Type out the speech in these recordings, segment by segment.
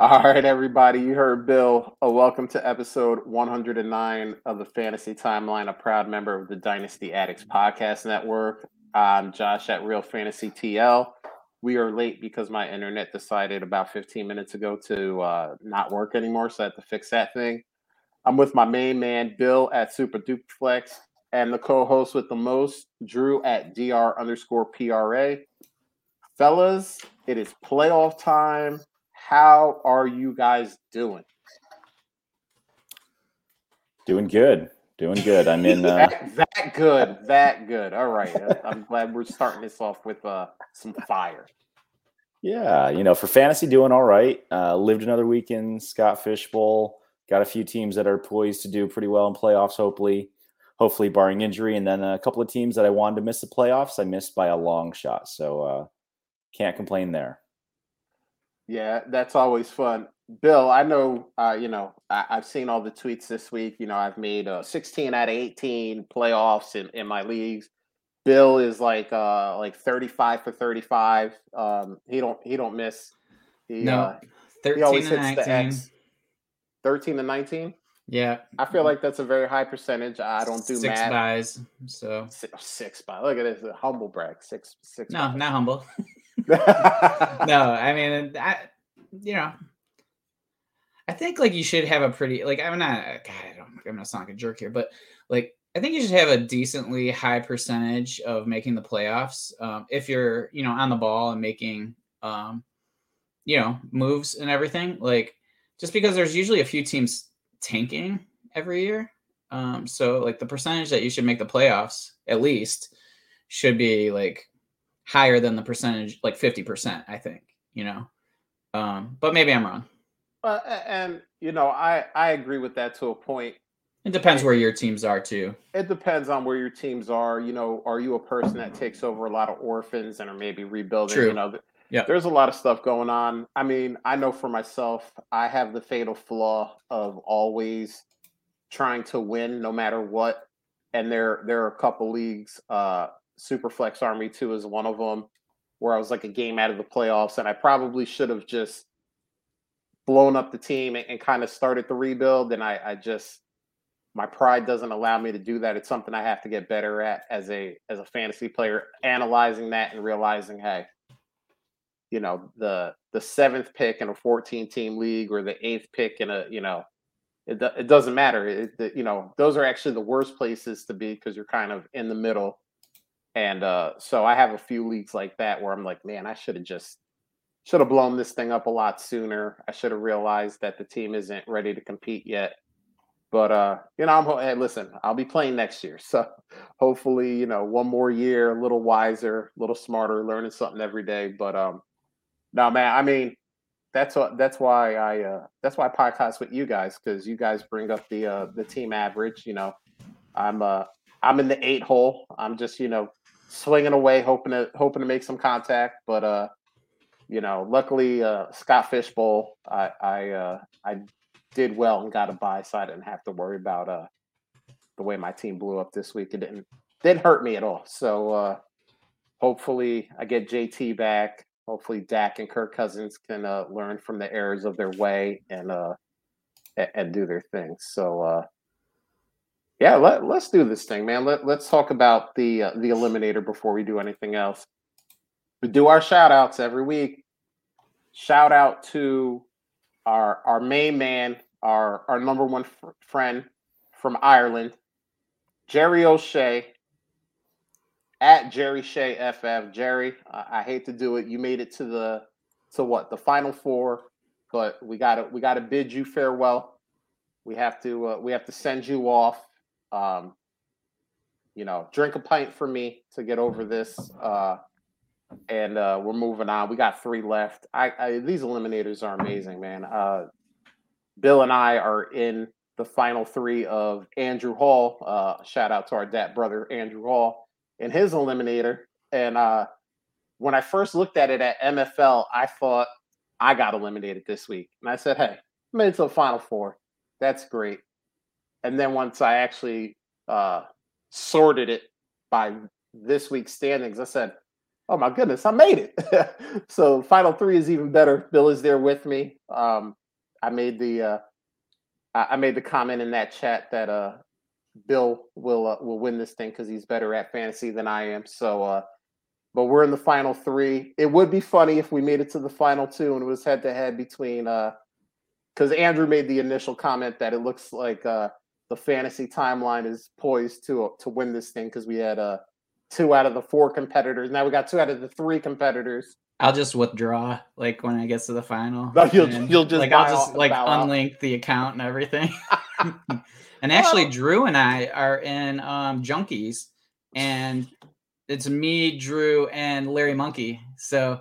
All right, everybody. You heard Bill. Uh, welcome to episode 109 of the Fantasy Timeline, a proud member of the Dynasty Addicts Podcast Network. I'm Josh at Real Fantasy TL. We are late because my internet decided about 15 minutes ago to uh, not work anymore, so I had to fix that thing. I'm with my main man, Bill at Super Duplex, and the co-host with the most, Drew at DR underscore PRA. Fellas, it is playoff time. How are you guys doing? Doing good. Doing good. I'm in. Uh... that, that, good. That good. All right. I'm glad we're starting this off with uh, some fire. Yeah, you know, for fantasy, doing all right. Uh, lived another week in Scott Fish Bowl. Got a few teams that are poised to do pretty well in playoffs. Hopefully, hopefully, barring injury, and then a couple of teams that I wanted to miss the playoffs. I missed by a long shot. So uh, can't complain there. Yeah, that's always fun. Bill, I know, uh, you know, I, have seen all the tweets this week. You know, I've made uh, 16 out of 18 playoffs in, in my leagues. Bill is like uh like 35 for 35. Um he don't he don't miss. He, no, uh, 13 he hits 19. the X. 13 to 19? Yeah. I feel like that's a very high percentage. I don't do six math. buys. So six, six byes. Look at this. Humble brag. Six six. No, buys. not humble. no, I mean, I, you know, I think like you should have a pretty like I'm not God, I don't I'm not sound like a jerk here, but like I think you should have a decently high percentage of making the playoffs um, if you're you know on the ball and making um, you know moves and everything. Like just because there's usually a few teams tanking every year, um, so like the percentage that you should make the playoffs at least should be like higher than the percentage, like 50%, I think, you know. Um, but maybe I'm wrong. Uh, and you know, I I agree with that to a point. It depends where your teams are too. It depends on where your teams are. You know, are you a person that takes over a lot of orphans and are maybe rebuilding? True. You know, yeah. There's a lot of stuff going on. I mean, I know for myself, I have the fatal flaw of always trying to win no matter what. And there there are a couple leagues uh Superflex Army 2 is one of them, where I was like a game out of the playoffs, and I probably should have just blown up the team and, and kind of started the rebuild. And I, I just my pride doesn't allow me to do that. It's something I have to get better at as a as a fantasy player, analyzing that and realizing, hey, you know, the the seventh pick in a 14 team league or the eighth pick in a, you know, it, it doesn't matter. It, the, you know, those are actually the worst places to be because you're kind of in the middle and uh, so I have a few leagues like that where I'm like, man, I should have just should have blown this thing up a lot sooner. I should have realized that the team isn't ready to compete yet. But uh, you know, I'm hey, listen, I'll be playing next year. So hopefully, you know, one more year, a little wiser, a little smarter, learning something every day. But um no man, I mean, that's what that's why I uh that's why I podcast with you guys, because you guys bring up the uh the team average. You know, I'm uh I'm in the eight hole. I'm just, you know, swinging away, hoping to hoping to make some contact. But uh, you know, luckily uh, Scott Fish Bowl, I I uh, I did well and got a bye, so I didn't have to worry about uh the way my team blew up this week. It didn't didn't hurt me at all. So uh, hopefully I get JT back. Hopefully Dak and Kirk Cousins can uh, learn from the errors of their way and uh and, and do their thing. So uh yeah, let, let's do this thing, man. Let, let's talk about the uh, the eliminator before we do anything else. We do our shout outs every week. Shout out to our our main man, our our number one f- friend from Ireland, Jerry O'Shea at Jerry Shea FF. Jerry, I, I hate to do it. You made it to the to what the final four, but we got to we got to bid you farewell. We have to uh, we have to send you off um, you know, drink a pint for me to get over this. Uh, and uh, we're moving on. We got three left. I, I these eliminators are amazing, man. Uh, Bill and I are in the final three of Andrew Hall. Uh, shout out to our DAP brother Andrew Hall and his eliminator. And uh, when I first looked at it at MFL, I thought I got eliminated this week, and I said, "Hey, I made it to the final four. That's great." And then once I actually uh, sorted it by this week's standings, I said, oh my goodness, I made it. so final three is even better. Bill is there with me. Um, I made the uh, I made the comment in that chat that uh, Bill will uh, will win this thing because he's better at fantasy than I am. So, uh, but we're in the final three. It would be funny if we made it to the final two and it was head to head between because uh, Andrew made the initial comment that it looks like uh, the fantasy timeline is poised to to win this thing because we had uh, two out of the four competitors. Now we got two out of the three competitors. I'll just withdraw like when I get to the final. No, you'll, you'll just like I'll just like unlink out. the account and everything. and actually, Drew and I are in um, Junkies, and it's me, Drew, and Larry Monkey. So,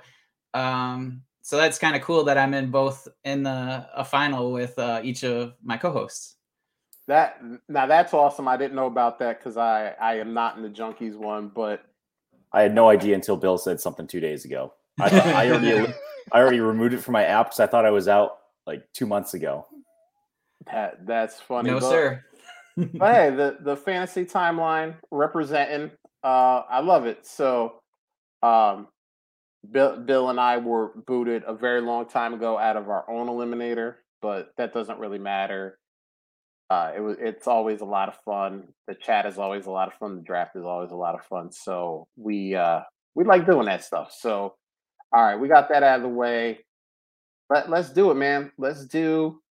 um, so that's kind of cool that I'm in both in the a final with uh, each of my co-hosts. That now that's awesome. I didn't know about that because I I am not in the Junkies one, but I had no idea until Bill said something two days ago. I, I already I already removed it from my app because I thought I was out like two months ago. That that's funny. No, but, sir. but hey, the the fantasy timeline representing. Uh, I love it. So, um, Bill Bill and I were booted a very long time ago out of our own eliminator, but that doesn't really matter. Uh, it was it's always a lot of fun. The chat is always a lot of fun. The draft is always a lot of fun. So we uh we like doing that stuff. So all right, we got that out of the way. Let, let's do it, man. Let's do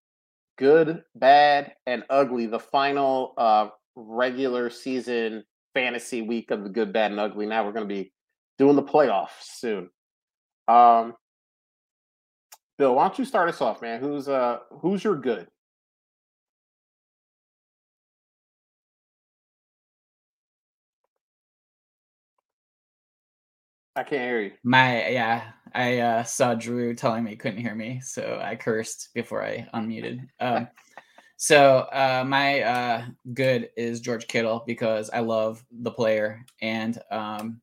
good, bad, and ugly. The final uh, regular season fantasy week of the good, bad, and ugly. Now we're going to be doing the playoffs soon. Um, Bill, why don't you start us off, man? Who's uh who's your good? I can't hear you. My yeah, I uh, saw Drew telling me he couldn't hear me, so I cursed before I unmuted. Um, so uh, my uh, good is George Kittle because I love the player and um,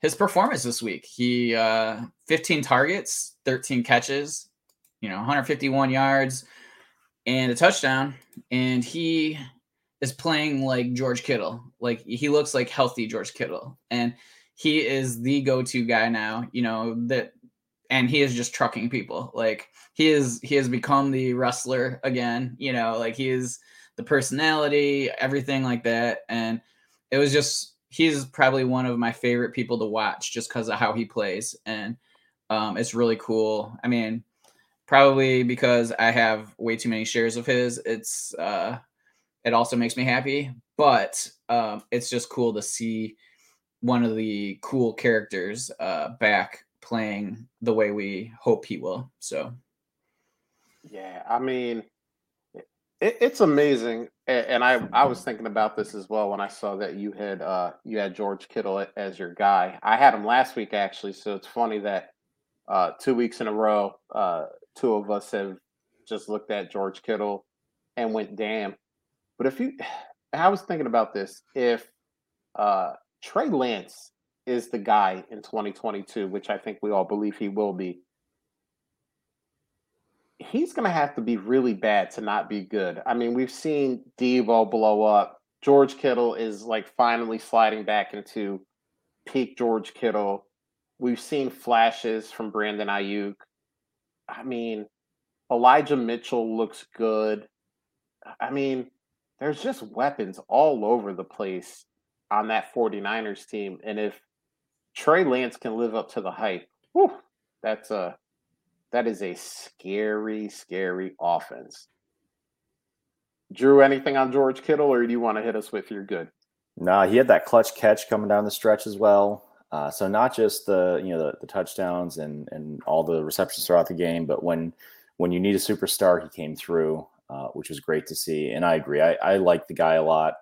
his performance this week. He uh, 15 targets, 13 catches, you know, 151 yards and a touchdown, and he is playing like George Kittle. Like he looks like healthy George Kittle, and he is the go-to guy now, you know, that and he is just trucking people. Like he is he has become the wrestler again, you know, like he is the personality, everything like that. And it was just he's probably one of my favorite people to watch just because of how he plays. And um, it's really cool. I mean, probably because I have way too many shares of his, it's uh it also makes me happy. But um, it's just cool to see one of the cool characters uh, back playing the way we hope he will. So, yeah, I mean, it, it's amazing, and, I I was thinking about this as well when I saw that you had uh, you had George Kittle as your guy. I had him last week actually, so it's funny that uh, two weeks in a row, uh, two of us have just looked at George Kittle and went damn. But if you, I was thinking about this, if uh, Trey Lance is the guy in 2022, which I think we all believe he will be. He's going to have to be really bad to not be good. I mean, we've seen Deebo blow up. George Kittle is like finally sliding back into peak George Kittle. We've seen flashes from Brandon Aiyuk. I mean, Elijah Mitchell looks good. I mean, there's just weapons all over the place on that 49ers team. And if Trey Lance can live up to the hype, whew, that's a that is a scary, scary offense. Drew, anything on George Kittle, or do you want to hit us with your good? Nah, he had that clutch catch coming down the stretch as well. Uh, so not just the you know the, the touchdowns and and all the receptions throughout the game, but when when you need a superstar, he came through, uh, which was great to see. And I agree, I, I like the guy a lot.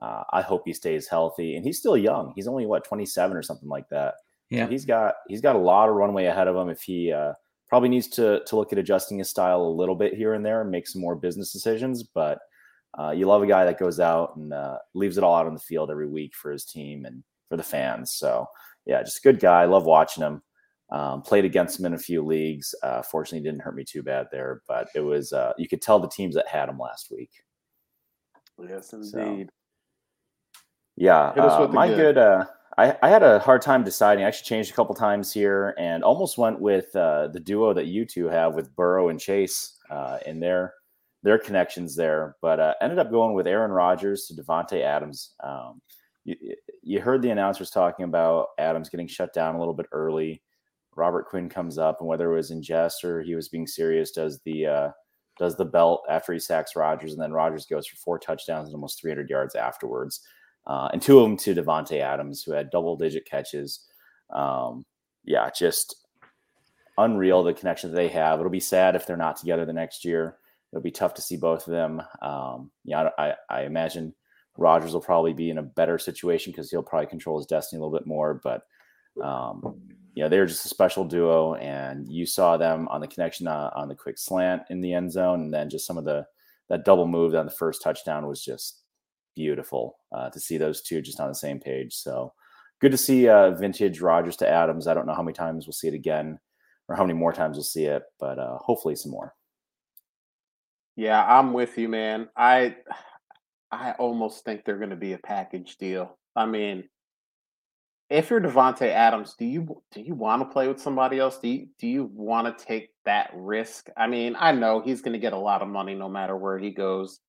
Uh, I hope he stays healthy, and he's still young. He's only what 27 or something like that. Yeah, so he's got he's got a lot of runway ahead of him. If he uh, probably needs to to look at adjusting his style a little bit here and there and make some more business decisions, but uh, you love a guy that goes out and uh, leaves it all out on the field every week for his team and for the fans. So yeah, just a good guy. love watching him. Um, played against him in a few leagues. Uh, fortunately, didn't hurt me too bad there, but it was uh, you could tell the teams that had him last week. Yes, indeed. Yeah, uh, my good. good uh, I, I, had a hard time deciding. I actually changed a couple times here and almost went with uh, the duo that you two have with Burrow and Chase uh, in their their connections there, but uh, ended up going with Aaron Rodgers to Davante Adams. Um, you, you heard the announcers talking about Adams getting shut down a little bit early. Robert Quinn comes up, and whether it was in jest or he was being serious, does the uh, does the belt after he sacks Rodgers, and then Rodgers goes for four touchdowns and almost 300 yards afterwards uh, and two of them to Davante Adams, who had double digit catches. Um, yeah, just unreal the connection that they have. It'll be sad if they're not together the next year. It'll be tough to see both of them. Um, yeah, I, I imagine Rodgers will probably be in a better situation because he'll probably control his destiny a little bit more. But um, you know, they're just a special duo, and you saw them on the connection uh, on the quick slant in the end zone, and then just some of the that double move on the first touchdown was just beautiful uh, to see those two just on the same page. So good to see uh, vintage Rodgers to Adams. I don't know how many times we'll see it again or how many more times we'll see it, but uh, hopefully some more. Yeah, I'm with you, man. I I almost think they're going to be a package deal. I mean, if you're Davante Adams, do you do you want to play with somebody else? Do you do you want to take that risk? I mean, I know he's going to get a lot of money no matter where he goes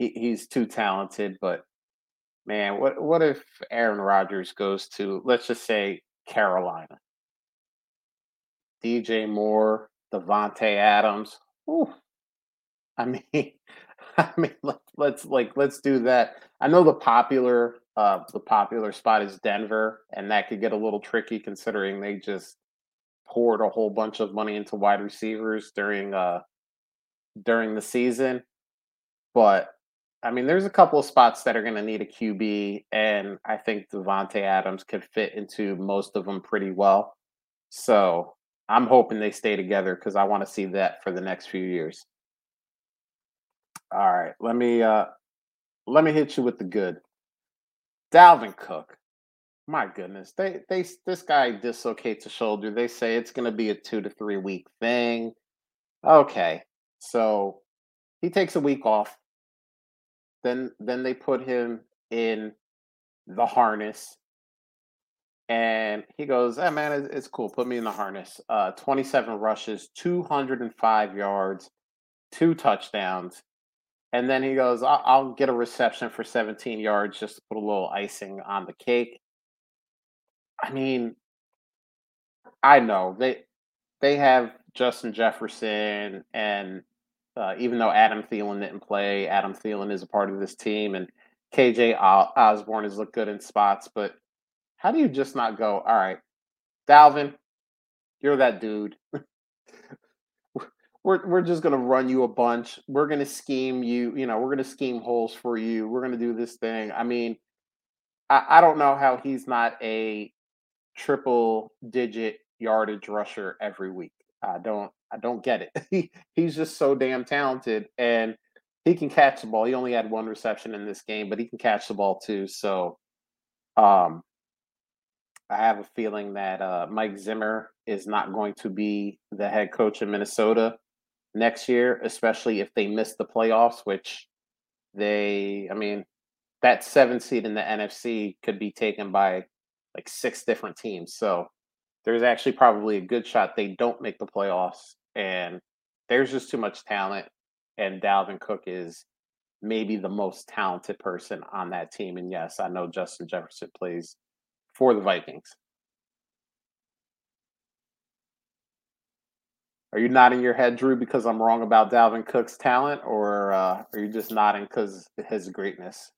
he, he's too talented. But man, what what if Aaron Rodgers goes to let's just say Carolina? DJ Moore, Davante Adams. Ooh. I mean, I mean, let, let's like let's do that. I know the popular uh the popular spot is Denver, and that could get a little tricky considering they just poured a whole bunch of money into wide receivers during uh during the season. But I mean, there's a couple of spots that are going to need a QB, and I think Davante Adams could fit into most of them pretty well. So I'm hoping they stay together because I want to see that for the next few years. All right, let me uh let me hit you with the good. Dalvin Cook. My goodness, they they this guy dislocates a shoulder. They say it's going to be a two to three week thing. Okay, so he takes a week off then then they put him in the harness, and he goes, "Hey man, it's, it's cool. Put me in the harness." Uh, Twenty-seven rushes, two hundred and five yards, two touchdowns, and then he goes, I'll, "I'll get a reception for seventeen yards just to put a little icing on the cake." I mean, I know they they have Justin Jefferson and uh, even though Adam Thielen didn't play, Adam Thielen is a part of this team, and KJ Osborn has looked good in spots. But how do you just not go? All right, Dalvin, you're that dude. we're we're just gonna run you a bunch. We're gonna scheme you. You know, we're gonna scheme holes for you. We're gonna do this thing. I mean, I, I don't know how he's not a triple digit yardage rusher every week. I don't I don't get it. he he's just so damn talented and he can catch the ball. He only had one reception in this game, but he can catch the ball too. So um I have a feeling that uh, Mike Zimmer is not going to be the head coach in Minnesota next year, especially if they miss the playoffs, which they, I mean, that seven seed in the NFC could be taken by like six different teams. So there's actually probably a good shot they don't make the playoffs. And there's just too much talent. And Dalvin Cook is maybe the most talented person on that team. And yes, I know Justin Jefferson plays for the Vikings. Are you nodding your head, Drew, because I'm wrong about Dalvin Cook's talent, or uh, are you just nodding because his greatness?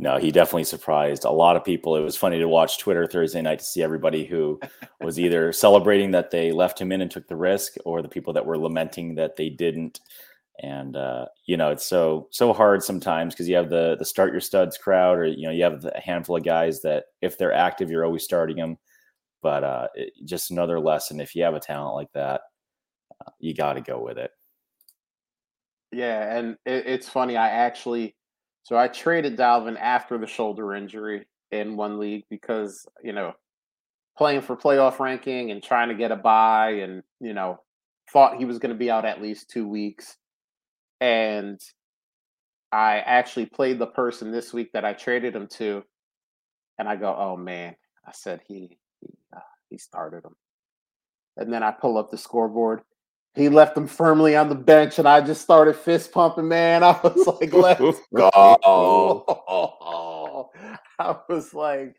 No, he definitely surprised a lot of people. It was funny to watch Twitter Thursday night to see everybody who was either celebrating that they left him in and took the risk, or the people that were lamenting that they didn't. And uh, you know, it's so so hard sometimes because you have the the start your studs crowd, or you know, you have a handful of guys that if they're active, you're always starting them. But uh, it, just another lesson: if you have a talent like that, uh, you got to go with it. Yeah, and it, it's funny. I actually so I traded Dalvin after the shoulder injury in one league because, you know, playing for playoff ranking and trying to get a bye and, you know, thought he was going to be out at least two weeks. And I actually played the person this week that I traded him to. and I go, "Oh man!" I said he he, uh, he started him, and then I pull up the scoreboard. He left them firmly on the bench, and I just started fist pumping. Man, I was like, "Let's go!" I was like,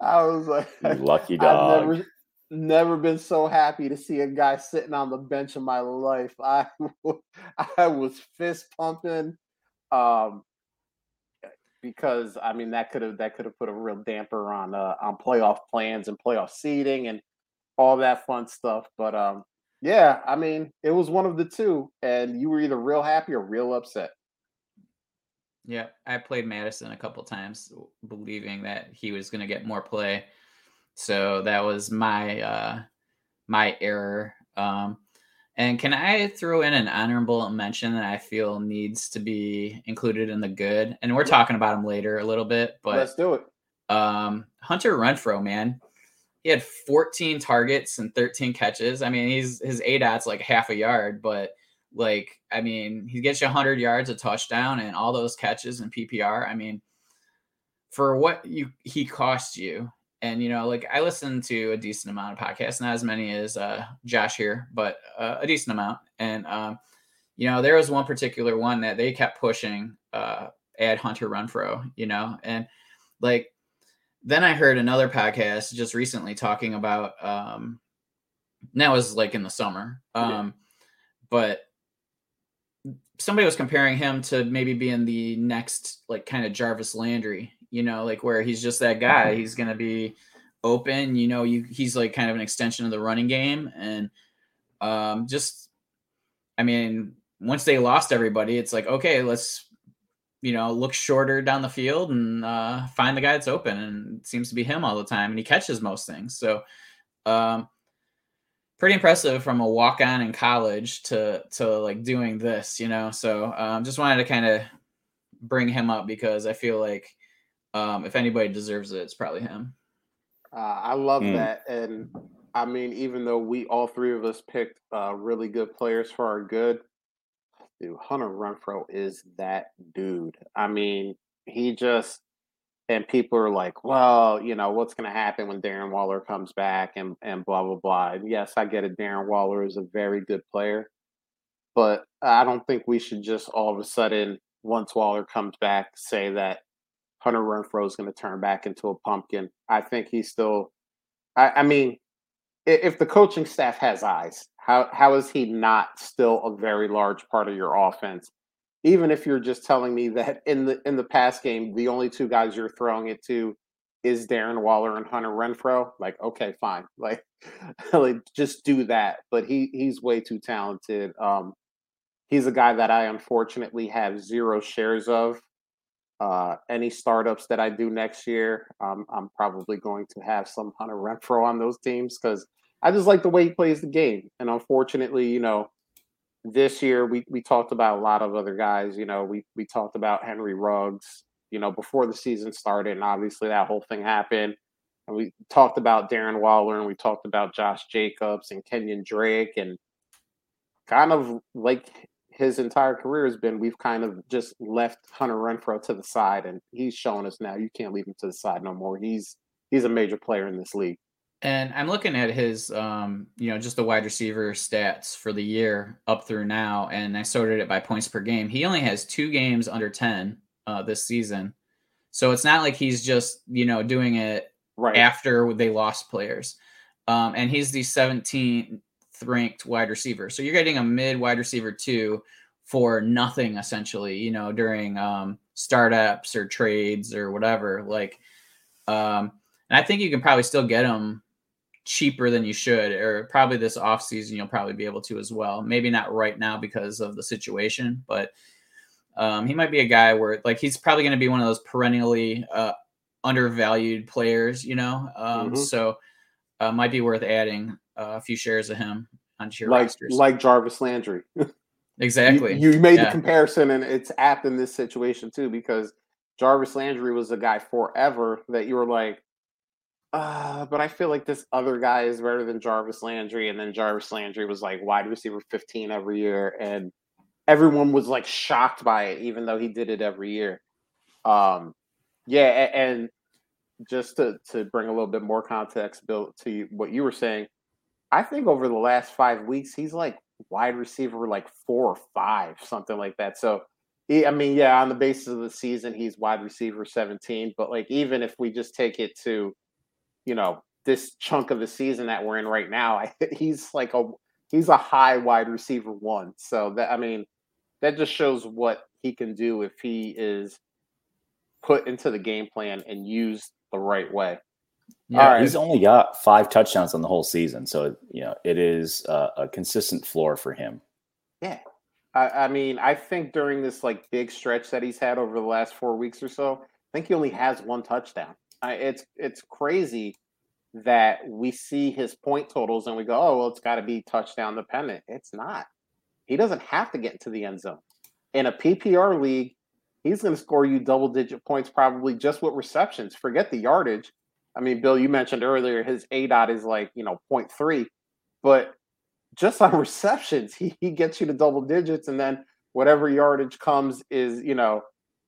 I was like, you lucky dog. I've never, never been so happy to see a guy sitting on the bench in my life. I I was fist pumping. Um, because I mean that could have that could have put a real damper on uh, on playoff plans and playoff seeding and all that fun stuff. But um, yeah, I mean it was one of the two, and you were either real happy or real upset. Yeah, I played Mattison a couple times, believing that he was going to get more play. So that was my uh, my error. Um, and can I throw in an honorable mention that I feel needs to be included in the good? And we're talking about him later a little bit, but let's do it. Um, Hunter Renfrow, man, he had 14 targets and 13 catches. I mean, he's his ADOT's like half a yard, but like, I mean, he gets you 100 yards, a touchdown, and all those catches and PPR. I mean, for what you he cost you, and you know, like I listen to a decent amount of podcasts, not as many as uh, Josh here, but uh, a decent amount. And um, you know, there was one particular one that they kept pushing, uh, add Hunter Renfrow, you know, and like then I heard another podcast just recently talking about um, that was like in the summer, um, yeah. but somebody was comparing him to maybe being the next like kind of Jarvis Landry, you know, like where he's just that guy. He's going to be open, you know, you he's like kind of an extension of the running game and um just I mean, once they lost everybody, it's like okay, let's you know, look shorter down the field and uh find the guy that's open and it seems to be him all the time and he catches most things. So um pretty impressive from a walk on in college to to like doing this, you know. So um just wanted to kind of bring him up because I feel like um, if anybody deserves it, it's probably him. Uh, I love mm. that, and I mean, even though we all three of us picked uh, really good players for our good, dude, Hunter Renfrow is that dude. I mean, he just and people are like, well, you know, what's going to happen when Darren Waller comes back and and blah blah blah. And yes, I get it. Darren Waller is a very good player, but I don't think we should just all of a sudden once Waller comes back say that Hunter Renfrow is going to turn back into a pumpkin. I think he's still. I, I, mean, if the coaching staff has eyes, how how is he not still a very large part of your offense? Even if you're just telling me that in the in the past game, the only two guys you're throwing it to is Darren Waller and Hunter Renfrow, Like, okay, fine, like, like just do that. But he he's way too talented. Um, he's a guy that I unfortunately have zero shares of uh, any startups that I do next year, um, I'm probably going to have some Hunter Renfrow on those teams because I just like the way he plays the game. And unfortunately, you know, this year we, we talked about a lot of other guys. You know, we we talked about Henry Ruggs, you know, before the season started, and obviously that whole thing happened. And we talked about Darren Waller and we talked about Josh Jacobs and Kenyan Drake and kind of like his entire career has been we've kind of just left Hunter Renfrow to the side, and he's showing us now you can't leave him to the side no more. He's he's a major player in this league. And I'm looking at his, um, you know, just the wide receiver stats for the year up through now, and I sorted it by points per game. He only has two games under 10 uh, this season. So it's not like he's just, you know, doing it right. after they lost players. Um, and he's the 17th ranked wide receiver. So you're getting a mid wide receiver two for nothing essentially, you know, during um, startups or trades or whatever. Like, um, and I think you can probably still get them cheaper than you should, or probably this off season you'll probably be able to as well. Maybe not right now because of the situation, but um, he might be a guy where like he's probably going to be one of those perennially uh, undervalued players, you know. Um, mm-hmm. So uh, might be worth adding a few shares of him onto your like, rosters. Like Jarvis Landry. exactly. You, you made yeah. the comparison, and it's apt in this situation too because Jarvis Landry was a guy forever that you were like, uh, but I feel like this other guy is better than Jarvis Landry, and then Jarvis Landry was like wide receiver 15 every year, and everyone was like shocked by it, even though he did it every year. Um, yeah, and just to to bring a little bit more context, Bill, to what you were saying, I think over the last five weeks he's like wide receiver like four or five, something like that. So. He, I mean, yeah, on the basis of the season, he's wide receiver 17. But like, even if we just take it to, you know, this chunk of the season that we're in right now, I, he's like a he's a high wide receiver one. So that I mean, that just shows what he can do if he is put into the game plan and used the right way. Yeah, right. he's only got five touchdowns on the whole season, so you know it is a, a consistent floor for him. Yeah, I, I, mean, I think during this like big stretch that he's had over the last four weeks or so, I think he only has one touchdown. I, it's it's crazy that we see his point totals and we go, oh well, it's got to be touchdown dependent. It's not. He doesn't have to get into the end zone. In a PPR league, he's going to score you double digit points probably just with receptions. Forget the yardage. I mean, Bill, you mentioned earlier his ADOT is like, you know, 0.3, but just on receptions, he, he gets you to double digits. And then whatever yardage comes is, you know,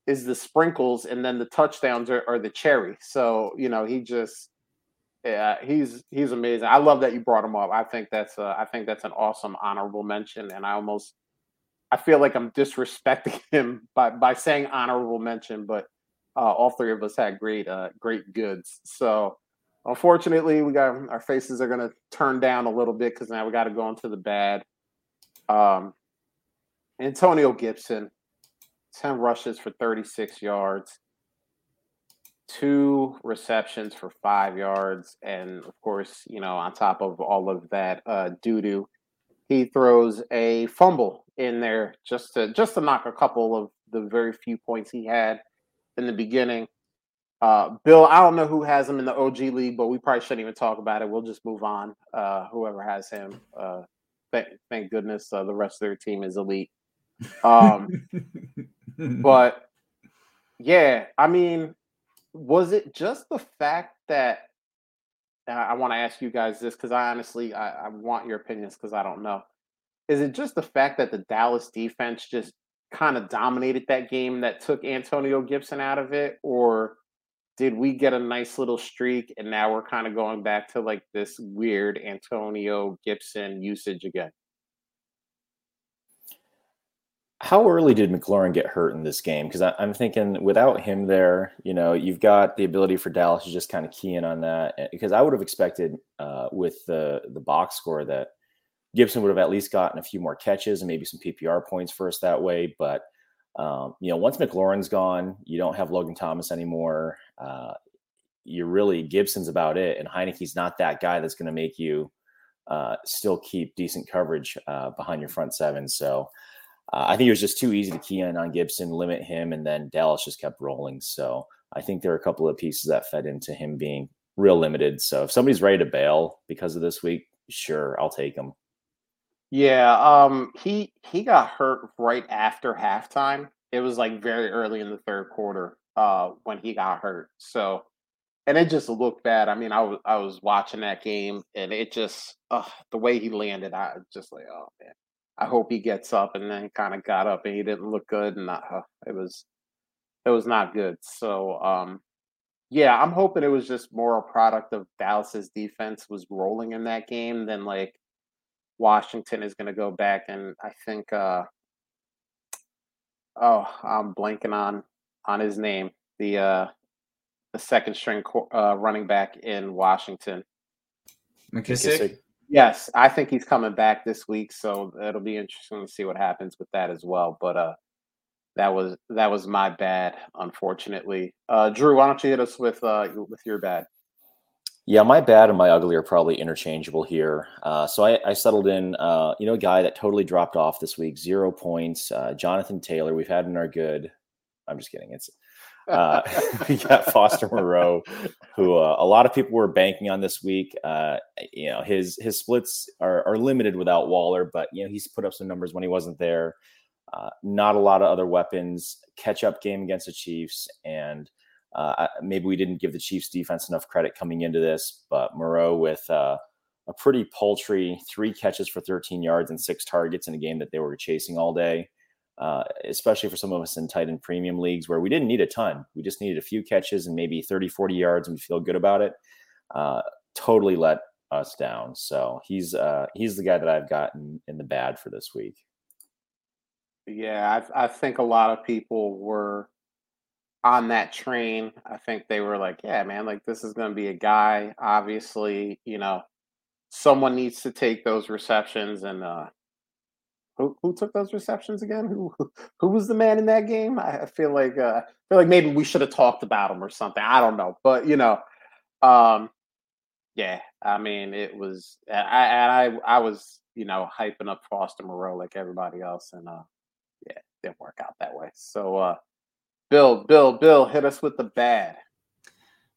is the sprinkles. And then the touchdowns are, are the cherry. So, you know, he just, yeah, he's he's amazing. I love that you brought him up. I think that's a, I think that's an awesome honorable mention, and I almost I feel like I'm disrespecting him by by saying honorable mention, but uh, all three of us had great uh, great goods. So unfortunately, we got our faces are going to turn down a little bit because now we got to go into the bad. Um, Antonio Gibson, ten rushes for 36 yards two receptions for five yards, and of course, you know, on top of all of that uh, doo doo, he throws a fumble in there just to just to knock a couple of the very few points he had in the beginning. Uh, Bill, I don't know who has him in the OG league, but we probably shouldn't even talk about it. We'll just move on. Uh, whoever has him, uh, thank, thank goodness uh, the rest of their team is elite. Um, but yeah, I mean, was it just the fact that I want to ask you guys this because I honestly I, I want your opinions because I don't know. Is it just the fact that the Dallas defense just kind of dominated that game that took Antonio Gibson out of it, or did we get a nice little streak and now we're kind of going back to like this weird Antonio Gibson usage again? How early did McLaurin get hurt in this game? Because I'm thinking without him there, you know, you've got the ability for Dallas to just kind of key in on that. Because I would have expected uh, with the the box score that Gibson would have at least gotten a few more catches and maybe some PPR points for us that way. But um, you know, once McLaurin's gone, you don't have Logan Thomas anymore. Uh, you're really Gibson's about it, and Heinicke's not that guy that's going to make you uh, still keep decent coverage uh, behind your front seven. So uh, I think it was just too easy to key in on Gibson, limit him, and then Dallas just kept rolling. So I think there are a couple of pieces that fed into him being real limited. So if somebody's ready to bail because of this week, sure, I'll take him. Yeah, um, he he got hurt right after halftime. It was like very early in the third quarter uh, when he got hurt. So, and it just looked bad. I mean, I was I was watching that game, and it just uh, the way he landed, I just like, oh man, I hope he gets up and then kind of got up and he didn't look good and uh, it was it was not good. So um yeah, I'm hoping it was just more a product of Dallas's defense was rolling in that game than like Washington is going to go back and I think uh oh, I'm blanking on on his name. The uh the second string uh, running back in Washington. McKissic. McKissic. Yes, I think he's coming back this week, so it'll be interesting to see what happens with that as well. But uh, that was that was my bad, unfortunately. Uh, Drew, why don't you hit us with uh, with your bad? Yeah, my bad and my ugly are probably interchangeable here. Uh, so I, I, settled in, uh, you know, a guy that totally dropped off this week, zero points. Uh, Jonathan Taylor, we've had in our good. I'm just kidding. It's uh, we got Foster Moreau, who uh, a lot of people were banking on this week. Uh, you know, his his splits are, are limited without Waller, but you know he's put up some numbers when he wasn't there. Uh, not a lot of other weapons. Catch up game against the Chiefs, and uh, maybe we didn't give the Chiefs defense enough credit coming into this. But Moreau with uh, a pretty paltry three catches for 13 yards and six targets in a game that they were chasing all day. Uh, especially for some of us in tight end premium leagues where we didn't need a ton. We just needed a few catches and maybe 30, 40 yards and we feel good about it. Uh, totally let us down. So he's uh, he's the guy that I've gotten in the bad for this week. Yeah, I, I think a lot of people were on that train. I think they were like, yeah, man, like this is going to be a guy. Obviously, you know, someone needs to take those receptions and uh who, took those receptions again? Who who was the man in that game? I, feel like uh, I feel like maybe we should have talked about him or something. I don't know, but you know, um, yeah. I mean, it was. I and I I was you know hyping up Foster Moreau like everybody else, and uh, yeah, didn't work out that way. So, uh, Bill, Bill, Bill, hit us with the bad.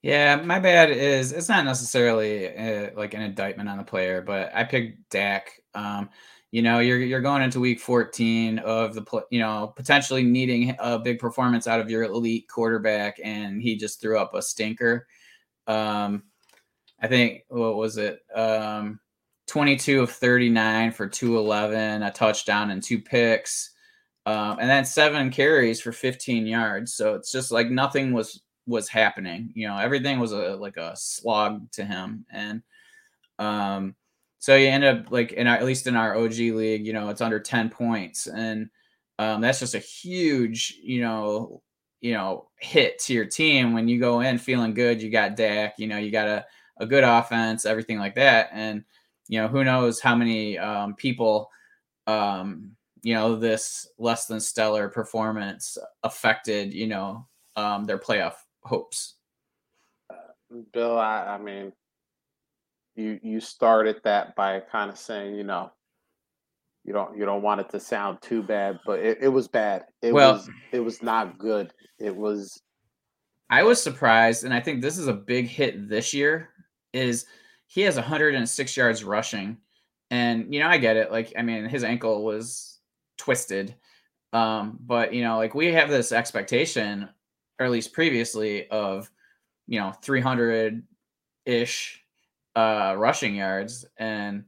Yeah, my bad is it's not necessarily a, uh, like an indictment on the player, but I picked Dak. Um, you know, you're you're going into week 14 of the you know potentially needing a big performance out of your elite quarterback, and he just threw up a stinker. Um, I think what was it? Um, 22 of 39 for 211, a touchdown and two picks. Um, and then seven carries for 15 yards. So it's just like nothing was was happening. You know, everything was a like a slog to him, and um, so you end up like in our, at least in our OG league, you know, it's under ten points, and um, that's just a huge, you know, you know, hit to your team when you go in feeling good. You got Dak, you know, you got a a good offense, everything like that, and you know, who knows how many um, people. Um, you know this less than stellar performance affected you know um, their playoff hopes. Uh, Bill, I, I mean, you you started that by kind of saying, you know, you don't you don't want it to sound too bad, but it, it was bad. It well, was it was not good. It was. I was surprised, and I think this is a big hit this year. Is he has 106 yards rushing, and you know I get it. Like I mean, his ankle was twisted, um, but you know, like we have this expectation or at least previously, of you know 300 ish uh, rushing yards, and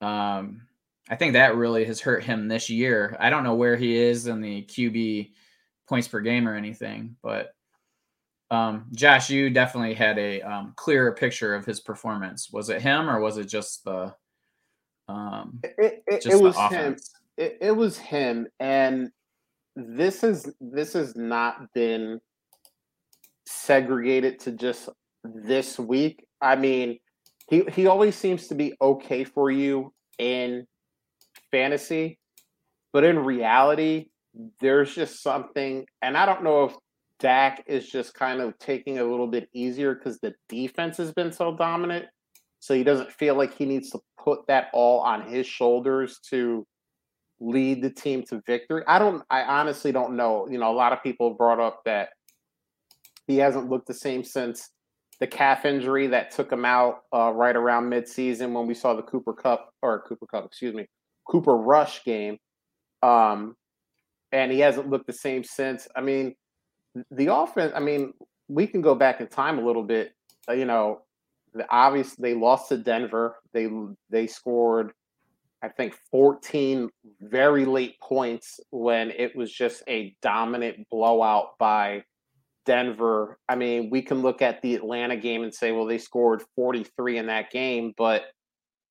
um, I think that really has hurt him this year. I don't know where he is in the QB points per game or anything, but um, Josh, you definitely had a um, clearer picture of his performance. Was it him or was it just the? Um, it, it, just it was him. It, it was him, and this is this has not been segregated to just this week. I mean, he he always seems to be okay for you in fantasy, but in reality, there's just something, and I don't know if Dak is just kind of taking a little bit easier because the defense has been so dominant. So he doesn't feel like he needs to put that all on his shoulders to lead the team to victory. I don't I honestly don't know. You know, a lot of people brought up that he hasn't looked the same since the calf injury that took him out uh, right around midseason when we saw the Cooper Kupp or Cooper Kupp, excuse me, Cooper Rush game. Um, and he hasn't looked the same since. I mean, the offense. I mean, we can go back in time a little bit. Uh, you know, the obvious they lost to Denver. They they scored, I think, 14 very late points when it was just a dominant blowout by Denver, I mean, we can look at the Atlanta game and say, well, they scored 43 in that game, but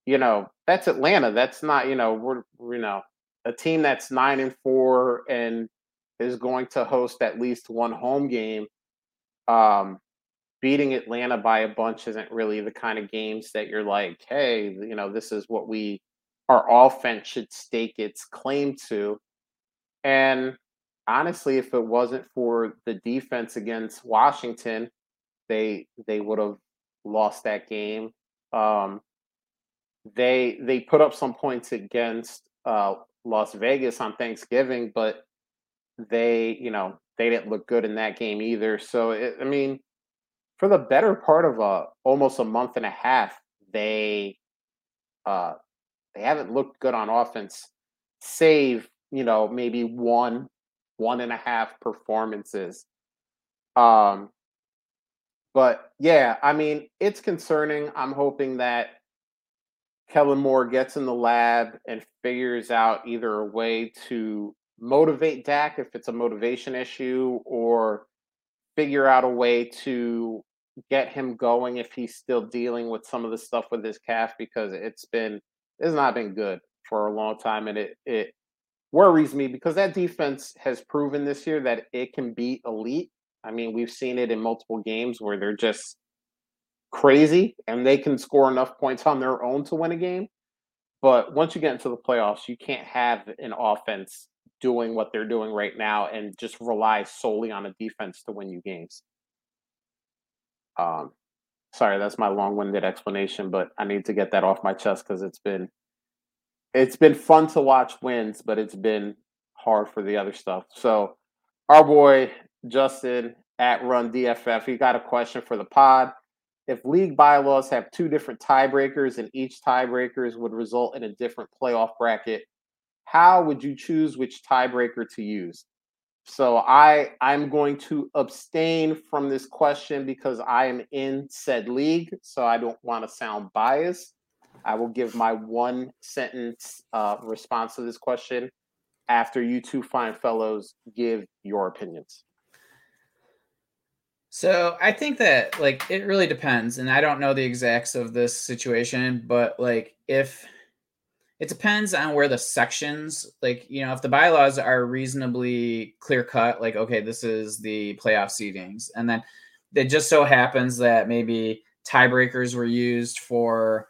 you know, that's Atlanta. That's not, you know, we're, you know, a team that's nine and four and is going to host at least one home game. Um, beating Atlanta by a bunch isn't really the kind of games that you're like, hey, you know, this is what we, our offense should stake its claim to. And honestly, if it wasn't for the defense against Washington, they they would have lost that game. Um, they they put up some points against uh, Las Vegas on Thanksgiving, but they you know they didn't look good in that game either. So it, I mean, for the better part of a almost a month and a half, they uh, they haven't looked good on offense, save you know maybe one one and a half performances. Um, but yeah, I mean, it's concerning. I'm hoping that Kellen Moore gets in the lab and figures out either a way to motivate Dak if it's a motivation issue, or figure out a way to get him going if he's still dealing with some of the stuff with his calf because it's been it's not been good for a long time and it it worries me because that defense has proven this year that it can be elite. I mean, we've seen it in multiple games where they're just crazy and they can score enough points on their own to win a game. But once you get into the playoffs, you can't have an offense doing what they're doing right now and just rely solely on a defense to win you games. Um, sorry, that's my long-winded explanation, but I need to get that off my chest because it's been it's been fun to watch wins, but it's been hard for the other stuff. So, our boy Justin at Run DFF, he got a question for the pod. If league bylaws have two different tiebreakers and each tiebreakers would result in a different playoff bracket, how would you choose which tiebreaker to use? So I I'm going to abstain from this question because I am in said league, so I don't want to sound biased. I will give my one sentence uh, response to this question after you two fine fellows give your opinions. So I think that like it really depends, and I don't know the exacts of this situation, but like if it depends on where the sections like you know if the bylaws are reasonably clear cut like okay this is the playoff seedings and then it just so happens that maybe tiebreakers were used for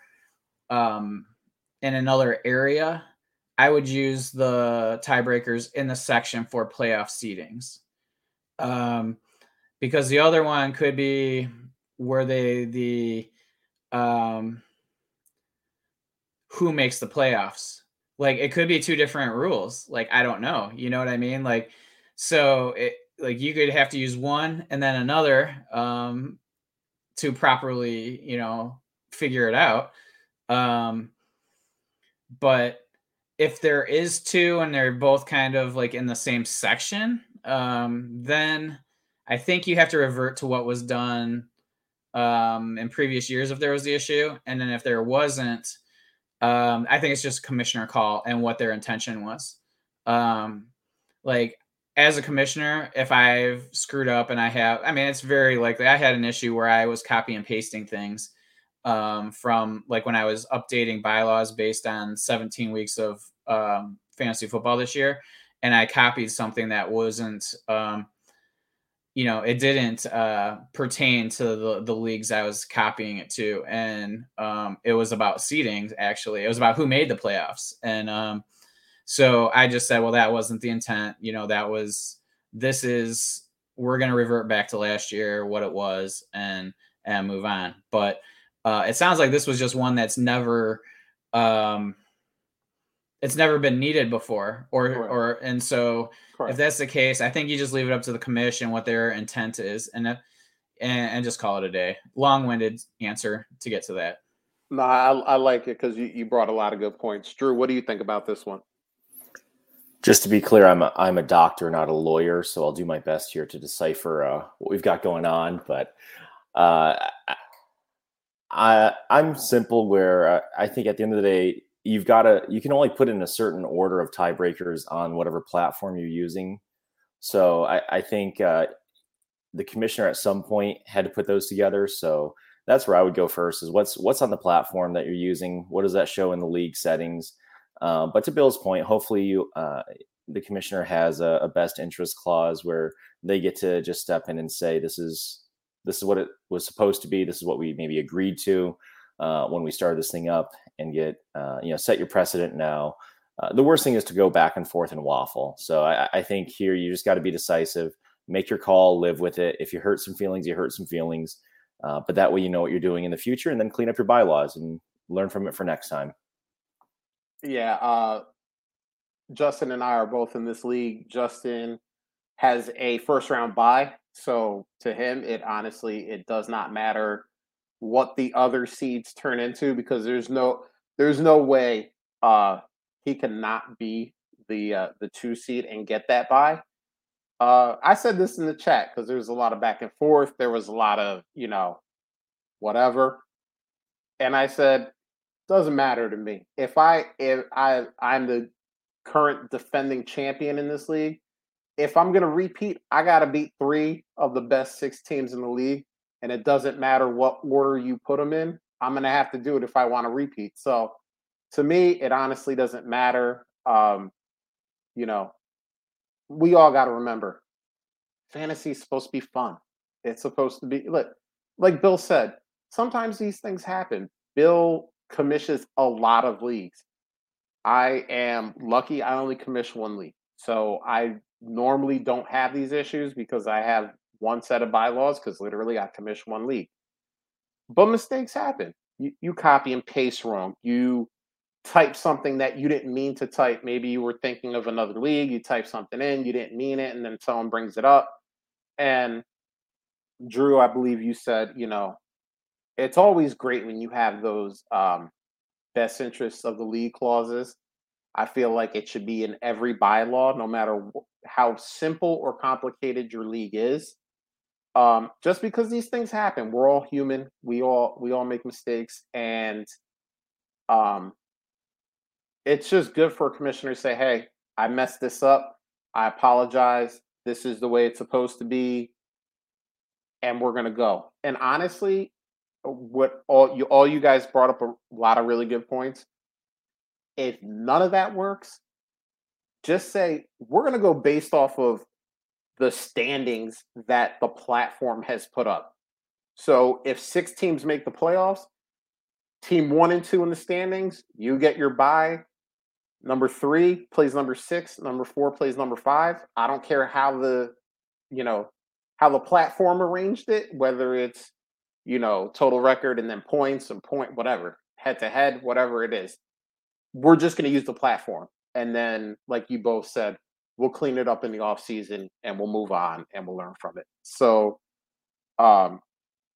um in another area i would use the tiebreakers in the section for playoff seedings um because the other one could be where they the um who makes the playoffs. Like it could be two different rules. Like I don't know. You know what I mean? Like so it like you could have to use one and then another um to properly, you know, figure it out. Um but if there is two and they're both kind of like in the same section, um then I think you have to revert to what was done um in previous years if there was the issue and then if there wasn't um, I think it's just commissioner call and what their intention was. Um, like as a commissioner, if I've screwed up and I have, I mean, it's very likely I had an issue where I was copy and pasting things um, from like when I was updating bylaws based on 17 weeks of um, fantasy football this year, and I copied something that wasn't um, you know it didn't uh, pertain to the, the leagues i was copying it to and um, it was about seeding actually. It was about who made the playoffs and um, so i just said well that wasn't the intent you know that was this is we're going to revert back to last year what it was and and move on. But uh, it sounds like this was just one that's never um, it's never been needed before or or and so Correct. If that's the case, I think you just leave it up to the commission what their intent is, and and, and just call it a day. Long-winded answer to get to that. No, I, I like it because you, you brought a lot of good points. Drew, what do you think about this one? Just to be clear, I'm a, I'm a doctor, not a lawyer, so I'll do my best here to decipher uh, what we've got going on. But uh, I I'm simple. Where uh, I think at the end of the day, you've got to you can only put in a certain order of tiebreakers on whatever platform you're using. So I, I think uh, the commissioner at some point had to put those together. So that's where I would go first: is what's what's on the platform that you're using. What does that show in the league settings? Um, but to Bill's point, hopefully you uh, the commissioner has a, a best interest clause where they get to just step in and say this is this is what it was supposed to be. This is what we maybe agreed to uh, when we started this thing up and get uh, you know set your precedent now. Uh, the worst thing is to go back and forth and waffle. So I, I think here you just got to be decisive, make your call, live with it. If you hurt some feelings, you hurt some feelings, uh, but that way you know what you're doing in the future, and then clean up your bylaws and learn from it for next time. Yeah, uh, Justin and I are both in this league. Justin has a first round bye, so to him, it honestly it does not matter what the other seeds turn into because there's no there's no way uh he cannot be the uh the two seed and get that bye. Uh I said this in the chat because there was a lot of back and forth. There was a lot of, you know, whatever. And I said, doesn't matter to me. If I if I I'm the current defending champion in this league. If I'm going to repeat, I got to beat three of the best six teams in the league. And it doesn't matter what order you put them in. I'm going to have to do it if I want to repeat. So to me, it honestly doesn't matter. Um, you know, we all got to remember fantasy is supposed to be fun. It's supposed to be, look, like Bill said, sometimes these things happen. Bill commissions a lot of leagues. I am lucky I only commission one league. So I normally don't have these issues because I have one set of bylaws because literally I commission one league. But mistakes happen. You, you copy and paste wrong. You type something that you didn't mean to type. Maybe you were thinking of another league. You type something in, you didn't mean it, and then someone brings it up. And Drew, I believe you said, you know, it's always great when you have those um, best interests of the league clauses. I feel like it should be in every bylaw, no matter how simple or complicated your league is. Um, just because these things happen, we're all human. We all we all make mistakes, and um, it's just good for a commissioner to say, "Hey, I messed this up. I apologize. This is the way it's supposed to be, and we're gonna go." And honestly, what all you all you guys brought up a lot of really good points. If none of that works, just say we're going to go based off of the standings that the platform has put up. So if six teams make the playoffs, team 1 and 2 in the standings, you get your bye. Number 3 plays number 6, number 4 plays number 5. I don't care how the you know how the platform arranged it, whether it's you know, total record and then points and point, whatever, head to head, whatever it is. We're just going to use the platform. And then, like you both said, we'll clean it up in the off season and we'll move on and we'll learn from it. So, um,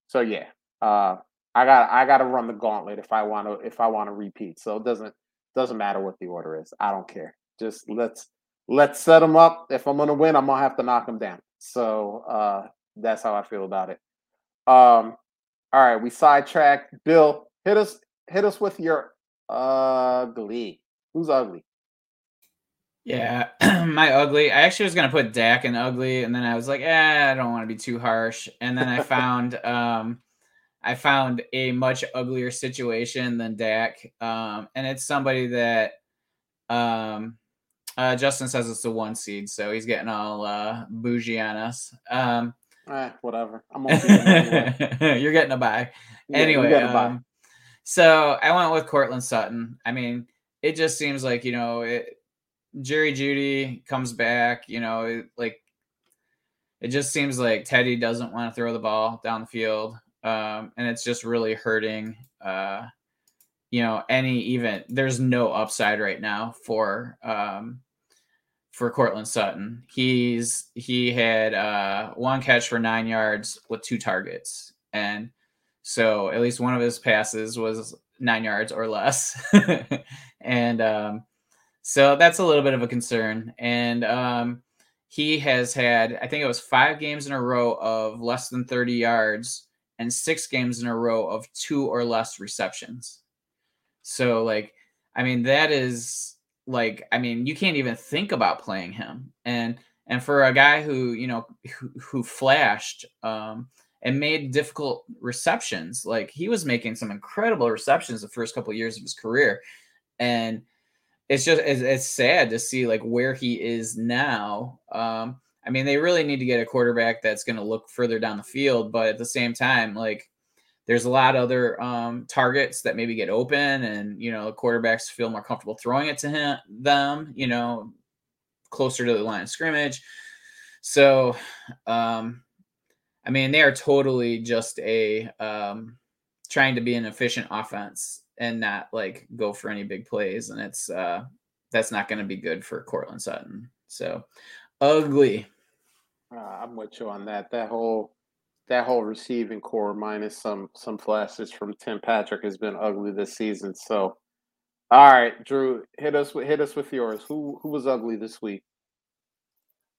so yeah, uh, I got I got to run the gauntlet if I want to if I want to repeat. So it doesn't doesn't matter what the order is. I don't care. Just let's let's set them up. If I'm gonna win, I'm gonna have to knock them down. So uh, that's how I feel about it. Um, all right, we sidetracked. Bill, hit us hit us with your ugly. Who's ugly? Yeah, my ugly. I actually was gonna put Dak in ugly, and then I was like, eh, I don't want to be too harsh. And then I found um I found a much uglier situation than Dak. Um, and it's somebody that um uh, Justin says it's the one seed, so he's getting all uh, bougie on us. Um, Eh, whatever. I'm anyway. You're getting a bye. Yeah, anyway, um. So I went with Courtland Sutton. I mean, it just seems like you know, it, Jerry Jeudy comes back. You know, it, like it just seems like Teddy doesn't want to throw the ball down the field, um, and it's just really hurting. Uh, you know, any even there's no upside right now for um, for Courtland Sutton. He's he had uh, one catch for nine yards with two targets, and so at least one of his passes was nine yards or less, and um, so that's a little bit of a concern. And um, he has had, I think it was five games in a row of less than thirty yards, and six games in a row of two or less receptions. So like, I mean, that is like I mean, you can't even think about playing him. And and for a guy who you know who, who flashed um, and made difficult receptions, like he was making some incredible receptions the first couple of years of his career, and it's just it's, it's sad to see like where he is now. Um, I mean, they really need to get a quarterback that's going to look further down the field, but at the same time, like there's a lot of other um, targets that maybe get open, and you know quarterbacks feel more comfortable throwing it to him, them. You know, closer to the line of scrimmage. So, um, I mean, they are totally just a um, trying to be an efficient offense and not like go for any big plays, and it's uh, that's not going to be good for Courtland Sutton. So, ugly. Uh, I'm with you on that. That whole that whole receiving core minus some some flashes from Tim Patrick has been ugly this season. So, all right, Drew, hit us with hit us with yours. Who who was ugly this week?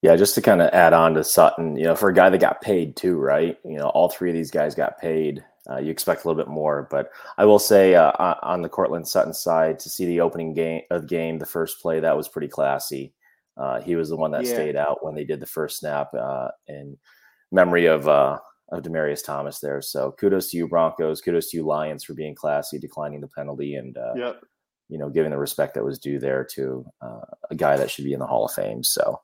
Yeah, just to kind of add on to Sutton, you know, for a guy that got paid too, right? You know, all three of these guys got paid. uh, you expect a little bit more. But I will say uh, on the Courtland Sutton side, to see the opening game of game, the first play, that was pretty classy. Uh, he was the one that yeah. stayed out when they did the first snap uh, in memory of uh, of Demaryius Thomas there. So kudos to you Broncos, kudos to you Lions for being classy, declining the penalty, and uh, yep. you know giving the respect that was due there to a guy that should be in the Hall of Fame. So.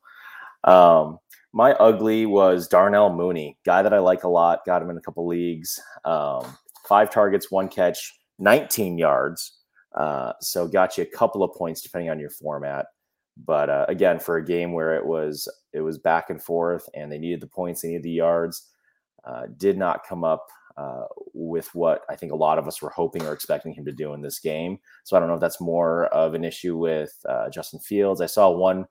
Um, my ugly was Darnell Mooney, guy that I like a lot. Got him in a couple leagues. Um, five targets, one catch, 19 yards. Uh, so got you a couple of points depending on your format. But uh, again, for a game where it was it was back and forth, and they needed the points, they needed the yards, uh, did not come up uh, with what I think a lot of us were hoping or expecting him to do in this game. So I don't know if that's more of an issue with uh, Justin Fields. I saw one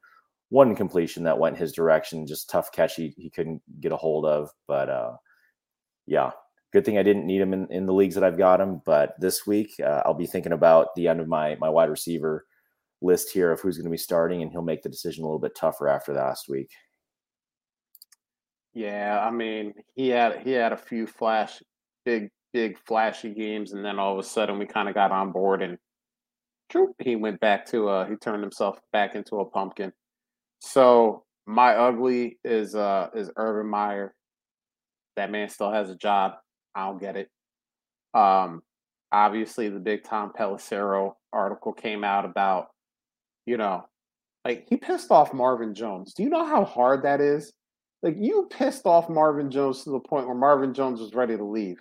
one completion that went his direction, just tough catch he, he couldn't get a hold of. But uh, yeah, good thing I didn't need him in, in the leagues that I've got him. But this week, uh, I'll be thinking about the end of my my wide receiver list here of who's going to be starting, and he'll make the decision a little bit tougher after last week. Yeah, I mean, he had he had a few flash, big big flashy games, and then all of a sudden we kind of got on board, and he went back to uh he turned himself back into a pumpkin. So my ugly is uh is Urban Meyer. That man still has a job. I don't get it. Um, obviously the big Tom Pelissero article came out about, you know, like he pissed off Marvin Jones. Do you know how hard that is? Like you pissed off Marvin Jones to the point where Marvin Jones was ready to leave.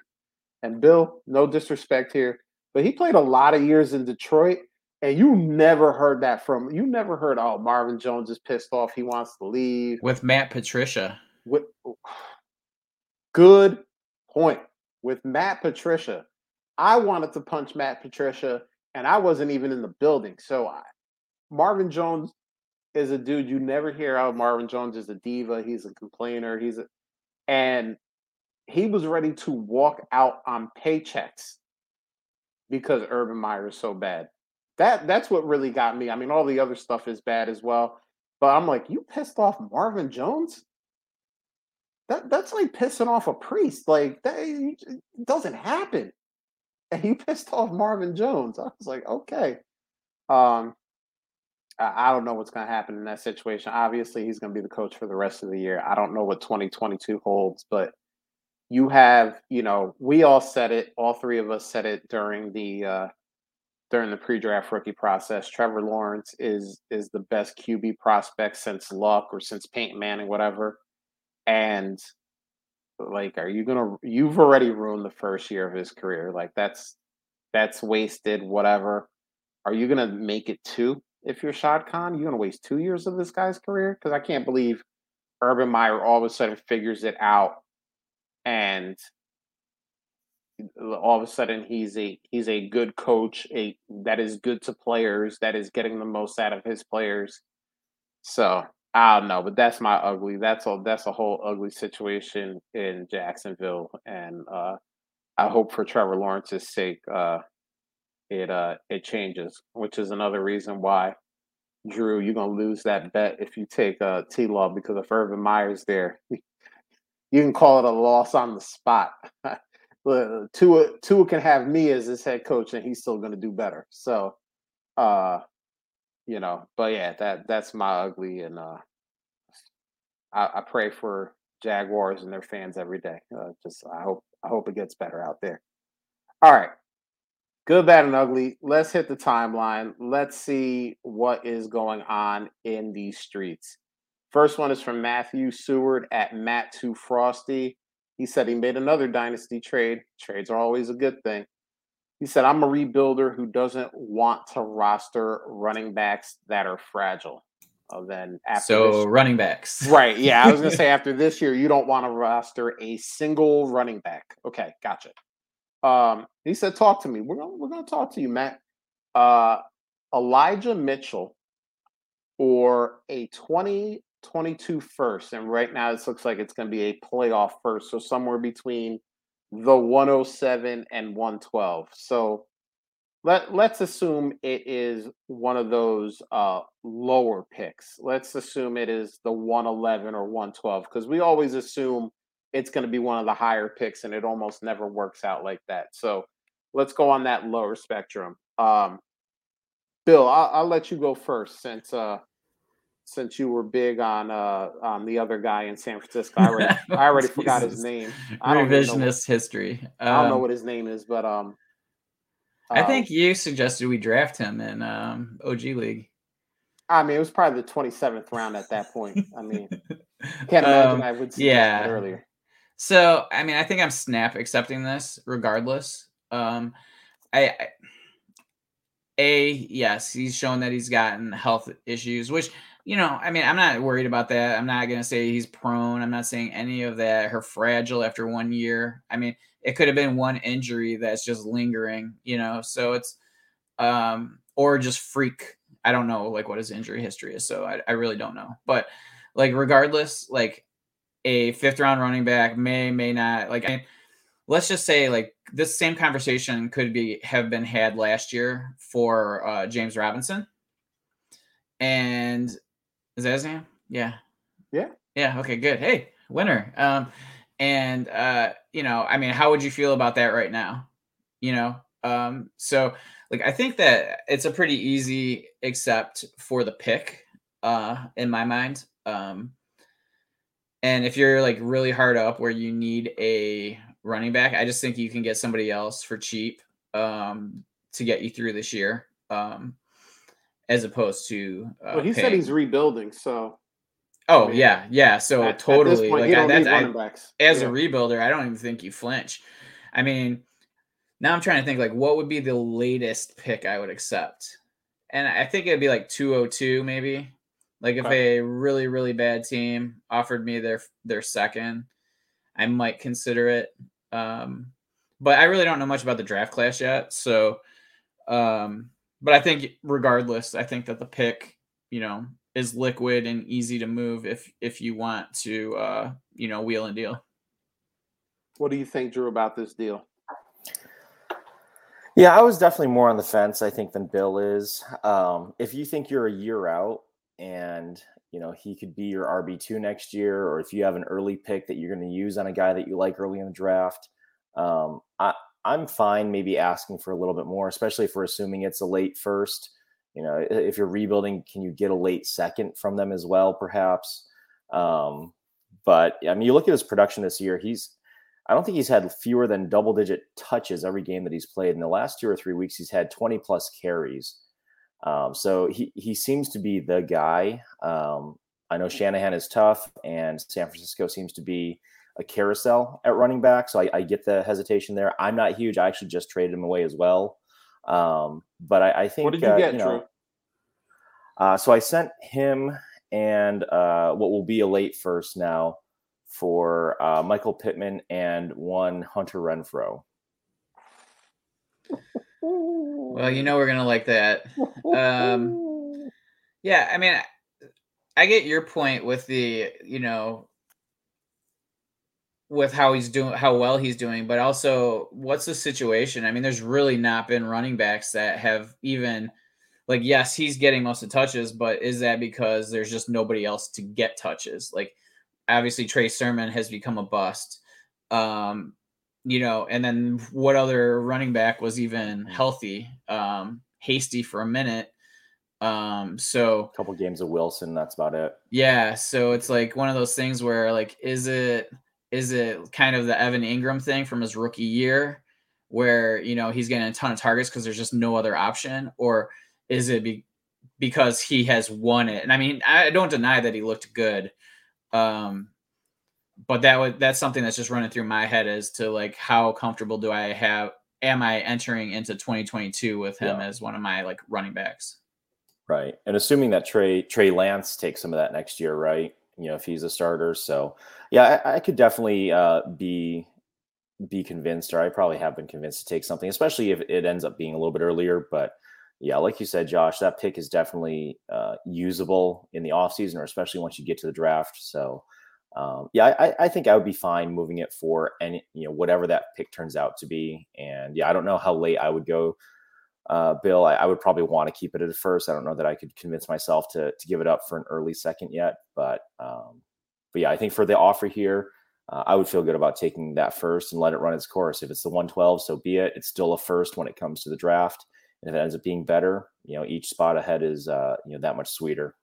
And Bill, no disrespect here, but he played a lot of years in Detroit and you never heard that from you never heard oh Marvin Jones is pissed off he wants to leave with Matt Patricia. With good point with Matt Patricia. I wanted to punch Matt Patricia and I wasn't even in the building. So I, Marvin Jones is a dude you never hear out. Marvin Jones is a diva. He's a complainer. He's a and he was ready to walk out on paychecks because Urban Meyer is so bad. That that's what really got me. I mean, all the other stuff is bad as well, but I'm like, you pissed off Marvin Jones? That that's like pissing off a priest. Like that doesn't happen. And you pissed off Marvin Jones. I was like, okay. Um, I, I don't know what's going to happen in that situation. Obviously, he's going to be the coach for the rest of the year. I don't know what 2022 holds, but you have, you know, we all said it. All three of us said it during the uh, during the pre-draft rookie process. Trevor Lawrence is is the best QB prospect since Luck or since Peyton Manning, whatever. And like, are you gonna? You've already ruined the first year of his career. Like that's that's wasted. Whatever. Are you gonna make it two if you're Shad Khan? you're gonna waste two years of this guy's career? Because I can't believe Urban Meyer all of a sudden figures it out and all of a sudden he's a he's a good coach, a that is good to players, that is getting the most out of his players. So I don't know, but that's my ugly. That's a that's a whole ugly situation in Jacksonville, and uh, I hope for Trevor Lawrence's sake, uh, it uh, it changes. Which is another reason why, Drew, you're gonna lose that bet if you take uh, T Law because if Urban Meyer's there, you can call it a loss on the spot. uh, Tua Tua can have me as his head coach, and he's still going to do better. So, uh, you know, but yeah, that that's my ugly, and uh, I, I pray for Jaguars and their fans every day. Uh, just I hope I hope it gets better out there. All right, good, bad, and ugly. Let's hit the timeline. Let's see what is going on in these streets. First one is from Matthew Seward at Matt Two Frosty. He said he made another dynasty trade. Trades are always a good thing. He said, I'm a rebuilder who doesn't want to roster running backs that are fragile. Uh, then after so this, running backs, right? Yeah, I was gonna say after this year, you don't want to roster a single running back. Okay, gotcha. Um, he said, "Talk to me. We're gonna we're gonna talk to you, Matt. Uh, Elijah Mitchell or a 20 22 first, and right now it looks like it's going to be a playoff first, so somewhere between the 107 and 112. So let let's assume it is one of those uh, lower picks. Let's assume it is the 111 or 112 because we always assume it's going to be one of the higher picks, and it almost never works out like that. So let's go on that lower spectrum. Um, Bill, I'll, I'll let you go first since uh, since you were big on uh on the other guy in San Francisco. I already I already forgot his name. I Revisionist what, history. Um, I don't know um, what his name is, but um I think um you suggested we draft him in um OG League. I mean, it was probably the 27th round at that point. I mean, can't imagine um, I would see yeah. earlier. So, I mean, I think I'm snap accepting this regardless. Um, I, I, a yes, he's shown that he's gotten health issues, which you know, I mean, I'm not worried about that. I'm not gonna say he's prone. I'm not saying any of that. Her fragile after one year. I mean, it could have been one injury that's just lingering, you know. So it's um or just freak. I don't know like what his injury history is, so I, I really don't know. But like regardless, like a fifth round running back may may not like I mean, let's just say like this same conversation could be have been had last year for uh, James Robinson. And is that his name? Yeah. Yeah. Yeah. Okay. Good. Hey, winner. Um, and uh, you know, I mean, how would you feel about that right now? You know, um, so like I think that it's a pretty easy except for the pick, uh, in my mind. Um, and if you're like really hard up where you need a running back, I just think you can get somebody else for cheap um, to get you through this year. Um, as opposed to. Uh, well, he paying. said he's rebuilding, so. Oh I mean, yeah, yeah. So at, totally, at point, like I, that's I, as yeah. a rebuilder, I don't even think you flinch. I mean, now I'm trying to think like what would be the latest pick I would accept, and I think it'd be like 202 maybe. Like if okay. a really really bad team offered me their their second, I might consider it. Um, but I really don't know much about the draft class yet, so um, but I think regardless, I think that the pick, you know, is liquid and easy to move if if you want to uh, you know, wheel and deal. What do you think, Drew, about this deal? Yeah, I was definitely more on the fence, I think, than Bill is. Um, if you think you're a year out and you know he could be your RB two next year, or if you have an early pick that you're going to use on a guy that you like early in the draft, um, I I'm fine maybe asking for a little bit more, especially if we're assuming it's a late first. You know, if you're rebuilding, can you get a late second from them as well, perhaps? Um, but I mean, you look at his production this year, he's I don't think he's had fewer than double digit touches every game that he's played. In the last two or three weeks, he's had 20 plus carries. Um, so he, he seems to be the guy. Um, I know Shanahan is tough, and San Francisco seems to be a carousel at running back. So I, I, get the hesitation there. I'm not huge. I actually just traded him away as well. Um, but I, I, think what did you uh, get? You know, uh, so I sent him and uh, what will be a late first now for uh, Michael Pittman and one Hunter Renfrow. Well, you know we're gonna like that. Um, yeah, I mean, I get your point with the you know with how he's doing, how well he's doing, but also what's the situation? I mean, there's really not been running backs that have even like, yes, he's getting most of the touches, but is that because there's just nobody else to get touches? Like, obviously, Trey Sermon has become a bust. Um, you know, and then what other running back was even healthy? Um, hasty for a minute. Um, so a couple games of Wilson, that's about it. Yeah. So it's like one of those things where, like, is it is it kind of the Evan Engram thing from his rookie year where, you know, he's getting a ton of targets because there's just no other option? Or is it be, because he has won it? And I mean, I don't deny that he looked good. Um, but that would that's something that's just running through my head as to like how comfortable do I have am I entering into 2022 with him yeah. as one of my like running backs? Right. And assuming that Trey Trey Lance takes some of that next year, right? You know, if he's a starter. So yeah, I, I could definitely uh, be be convinced, or I probably have been convinced to take something, especially if it ends up being a little bit earlier. But yeah, like you said, Josh, that pick is definitely uh, usable in the offseason, or especially once you get to the draft. So um, yeah, I, I, think I would be fine moving it for any, you know, whatever that pick turns out to be. And yeah, I don't know how late I would go, uh, Bill. I, I, would probably want to keep it at first. I don't know that I could convince myself to to give it up for an early second yet, but um, but yeah, I think for the offer here, uh, I would feel good about taking that first and let it run its course. If it's the 112, so be it. It's still a first when it comes to the draft. And if it ends up being better, you know, each spot ahead is, uh, you know, that much sweeter.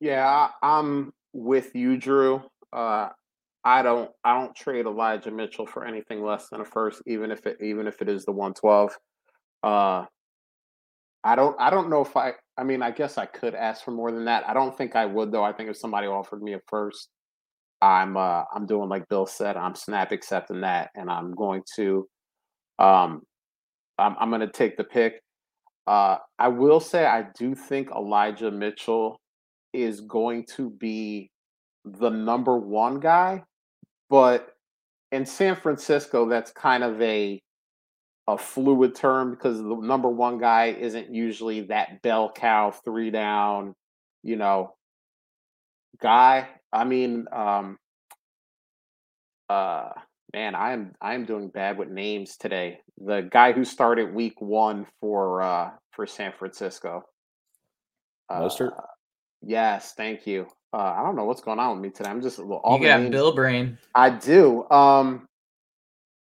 Yeah, I'm with you, Drew. Uh, I don't, I don't trade Elijah Mitchell for anything less than a first, even if it, even if it is the 112. Uh, I don't, I don't know if I, I mean, I guess I could ask for more than that. I don't think I would though. I think if somebody offered me a first, I'm, uh, I'm doing like Bill said. I'm snap accepting that, and I'm going to, um, I'm, I'm going to take the pick. Uh, I will say I do think Elijah Mitchell is going to be the number one guy, but in San Francisco, that's kind of a a fluid term because the number one guy isn't usually that bell cow three down, you know, guy. I mean, um, uh, man, I am I am doing bad with names today. The guy who started week one for uh for San Francisco. Mostert. Uh, yes, thank you. Uh, I don't know what's going on with me today. I'm just all you got names, Bill Brain. I do. Um,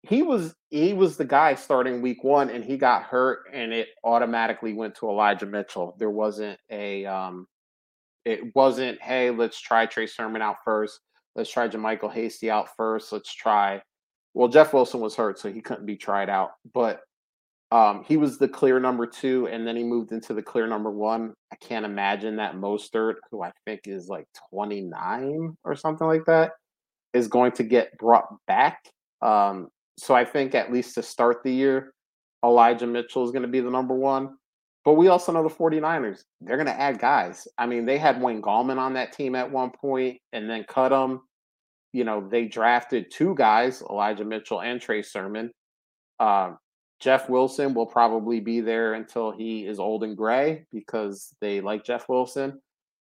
he was he was the guy starting week one, and he got hurt, and it automatically went to Elijah Mitchell. There wasn't a um, it wasn't hey, let's try Trey Sermon out first. Let's try JaMycal Hasty out first. Let's try. Well, Jeff Wilson was hurt, so he couldn't be tried out. But um, he was the clear number two, and then he moved into the clear number one. I can't imagine that Mostert, who I think is like 29 or something like that, is going to get brought back. Um, so I think at least to start the year, Elijah Mitchell is going to be the number one. But we also know the 49ers, they're going to add guys. I mean, they had Wayne Gallman on that team at one point and then cut him. You know, they drafted two guys, Elijah Mitchell and Trey Sermon. Uh, Jeff Wilson will probably be there until he is old and gray because they like Jeff Wilson.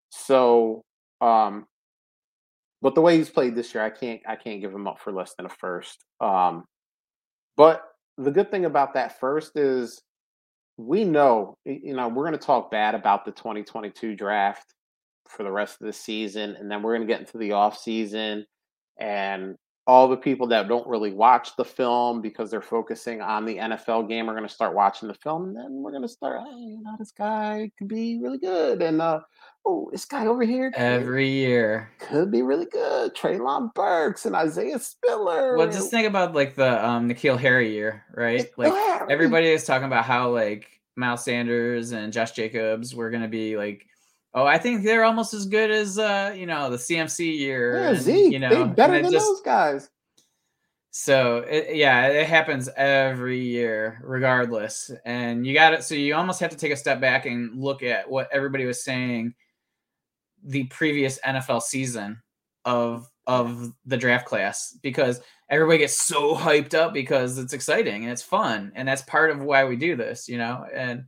So, um, but the way he's played this year, I can't I can't give him up for less than a first. Um, but the good thing about that first is we know, you know, we're going to talk bad about the 2022 draft for the rest of the season, and then we're going to get into the off season, and all the people that don't really watch the film because they're focusing on the NFL game are going to start watching the film, and then we're going to start, hey, you know, this guy could be really good, and uh, oh, this guy over here every year could be really good. Treylon Burks and Isaiah Spiller. Well, just think about like the um N'Keal Harry year, right? Like everybody is talking about how like Miles Sanders and Josh Jacobs were going to be like Oh, I think they're almost as good as uh, you know, the CMC year. Yeah, and, Zeke. You know, they better than just, those guys. So it, yeah, it happens every year, regardless. And you got it. So you almost have to take a step back and look at what everybody was saying the previous NFL season of of the draft class because everybody gets so hyped up because it's exciting and it's fun and that's part of why we do this, you know. And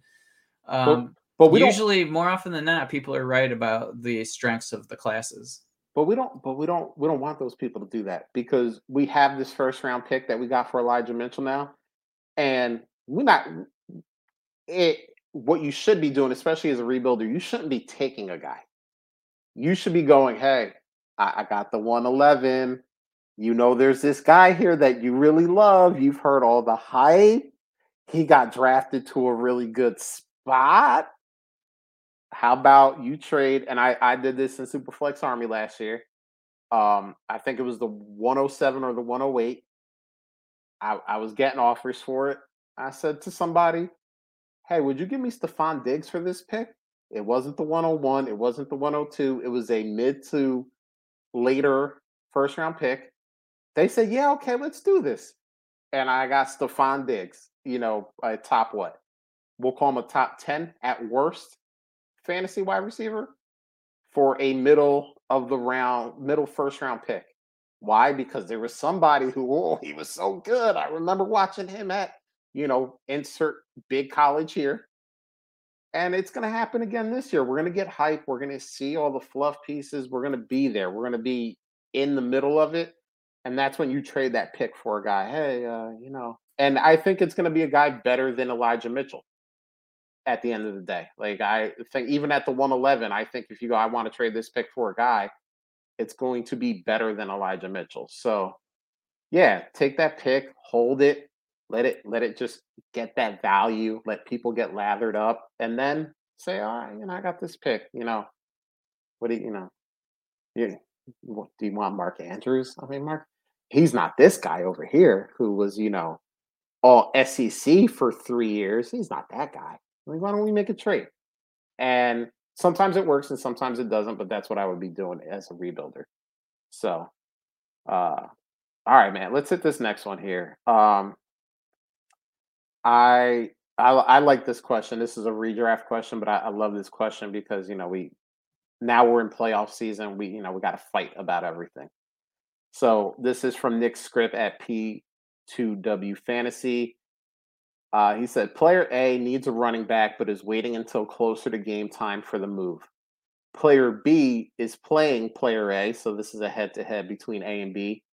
um, but we usually more often than not, people are right about the strengths of the classes. But we don't. But we don't. We don't want those people to do that because we have this first round pick that we got for Elijah Mitchell now, and we're not. It. What you should be doing, especially as a rebuilder, you shouldn't be taking a guy. You should be going, hey, I, I got the 111. You know, there's this guy here that you really love. You've heard all the hype. He got drafted to a really good spot how about you trade? And I, I did this in Superflex Army last year. Um, I think it was the 107 or the 108. I, I was getting offers for it. I said to somebody, Hey, would you give me Stefon Diggs for this pick? It wasn't the 101, it wasn't the 102, it was a mid to later first round pick. They said, Yeah, okay, let's do this. And I got Stefon Diggs, you know, a top what? We'll call him a top 10 at worst fantasy wide receiver for a middle of the round, middle first round pick. Why? Because there was somebody who, oh, he was so good. I remember watching him at, you know, insert big college here. And it's going to happen again this year. We're going to get hype. We're going to see all the fluff pieces. We're going to be there. We're going to be in the middle of it. And that's when you trade that pick for a guy. Hey, uh, you know, and I think it's going to be a guy better than Elijah Mitchell at the end of the day. Like I think even at the 111, I think if you go, I want to trade this pick for a guy, it's going to be better than Elijah Mitchell. So, yeah, take that pick, hold it, let it let it just get that value, let people get lathered up, and then say, all right, you know, I got this pick. You know, what do you, you know? You, what, do you want Mark Andrews? I mean, Mark, he's not this guy over here who was, you know, all SEC for three years. He's not that guy. Like, why don't we make a trade? And sometimes it works and sometimes it doesn't, but that's what I would be doing as a rebuilder. So, uh, all right, man, let's hit this next one here. Um, I, I, I like this question. This is a redraft question, but I, I love this question because you know we now we're in playoff season. We you know we got to fight about everything. So this is from Nick Script at P2W Fantasy. Uh, he said, Player A needs a running back, but is waiting until closer to game time for the move. Player B is playing player A, so this is a head to head between A and B.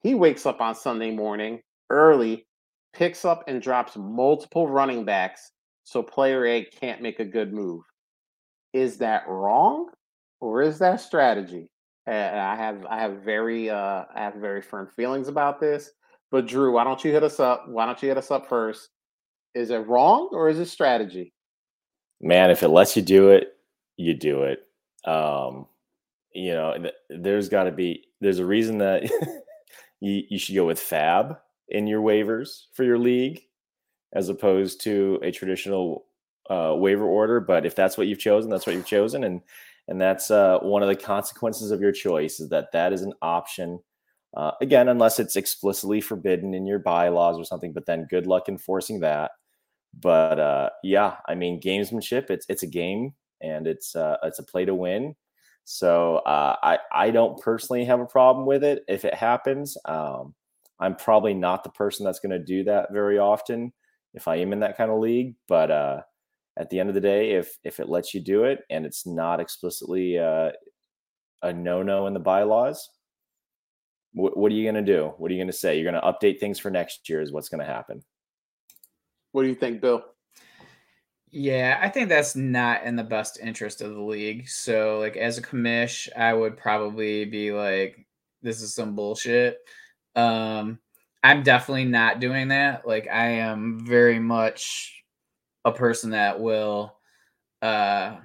He wakes up on Sunday morning early, picks up and drops multiple running backs, so player A can't make a good move. Is that wrong, or is that strategy? And I have I have very uh, I have very firm feelings about this. But Drew, why don't you hit us up? Why don't you hit us up first? Is it wrong or is it strategy? Man, if it lets you do it, you do it. Um, you know, there's got to be there's a reason that you, you should go with FAAB in your waivers for your league as opposed to a traditional uh, waiver order. But if that's what you've chosen, that's what you've chosen, and and that's uh, one of the consequences of your choice is that that is an option. Uh, again, unless it's explicitly forbidden in your bylaws or something, but then good luck enforcing that. But uh, yeah, I mean, gamesmanship. It's it's a game, and it's uh, it's a play to win. So uh, I I don't personally have a problem with it if it happens. Um, I'm probably not the person that's going to do that very often if I am in that kind of league. But uh, at the end of the day, if if it lets you do it and it's not explicitly uh, a no no in the bylaws, wh- what are you going to do? What are you going to say? You're going to update things for next year? Is what's going to happen? What do you think, Bill? Yeah, I think that's not in the best interest of the league. So, like, as a commish, I would probably be like, this is some bullshit. Um, I'm definitely not doing that. Like, I am very much a person that will, uh,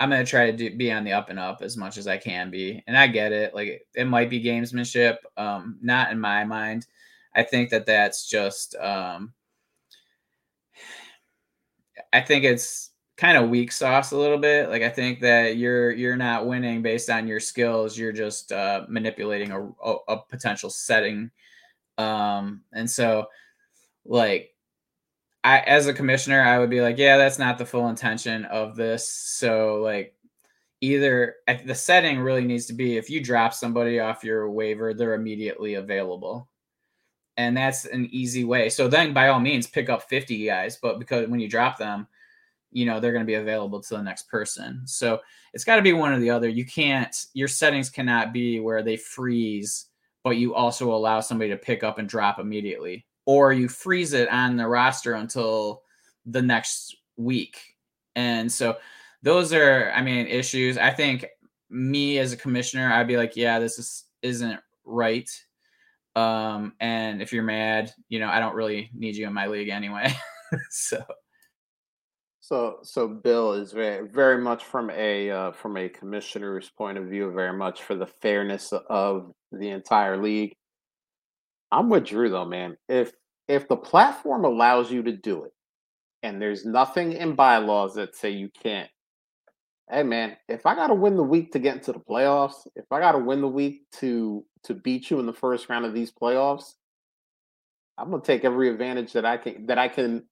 I'm to try to do, be on the up and up as much as I can be. And I get it. Like, it might be gamesmanship. Um, not in my mind. I think that that's just, um, I think it's kind of weak sauce a little bit. Like I think that you're you're not winning based on your skills. You're just uh, manipulating a, a, a potential setting, um, and so like I as a commissioner, I would be like, yeah, that's not the full intention of this. So like either the setting really needs to be if you drop somebody off your waiver, they're immediately available and that's an easy way. So then, by all means, pick up 50 guys, but because when you drop them, you know they're going to be available to the next person. So it's got to be one or the other. You can't. Your settings cannot be where they freeze, but you also allow somebody to pick up and drop immediately, or you freeze it on the roster until the next week. And so those are, I mean, issues. I think me as a commissioner, I'd be like, yeah, this is isn't right um, and if you're mad, you know, I don't really need you in my league anyway. so so so Bill is very very much from a uh, from a commissioner's point of view, very much for the fairness of the entire league. I'm with Drew though, man. If if the platform allows you to do it, and there's nothing in bylaws that say you can't hey man, if I gotta win the week to get into the playoffs, if I gotta win the week to to beat you in the first round of these playoffs, I'm gonna take every advantage that I can that I can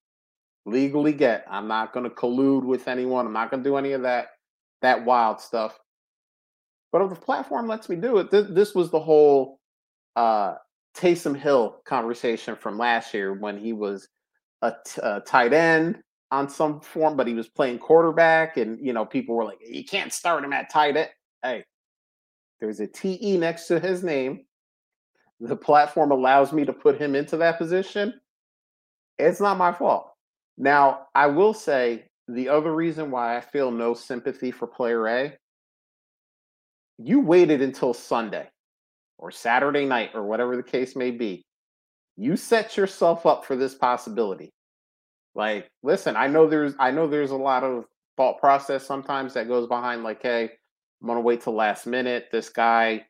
legally get. I'm not gonna collude with anyone. I'm not gonna do any of that that wild stuff. But if the platform lets me do it, this, this was the whole uh Taysom Hill conversation from last year when he was a, t- a tight end on some form, but he was playing quarterback, and you know, people were like, "You can't start him at tight end." Hey, there's a TE next to his name. The platform allows me to put him into that position. It's not my fault. Now, I will say the other reason why I feel no sympathy for player A you waited until Sunday or Saturday night or whatever the case may be, you set yourself up for this possibility. Like, listen, I know there's I know there's a lot of thought process sometimes that goes behind like, hey, I'm gonna wait till last minute. This guy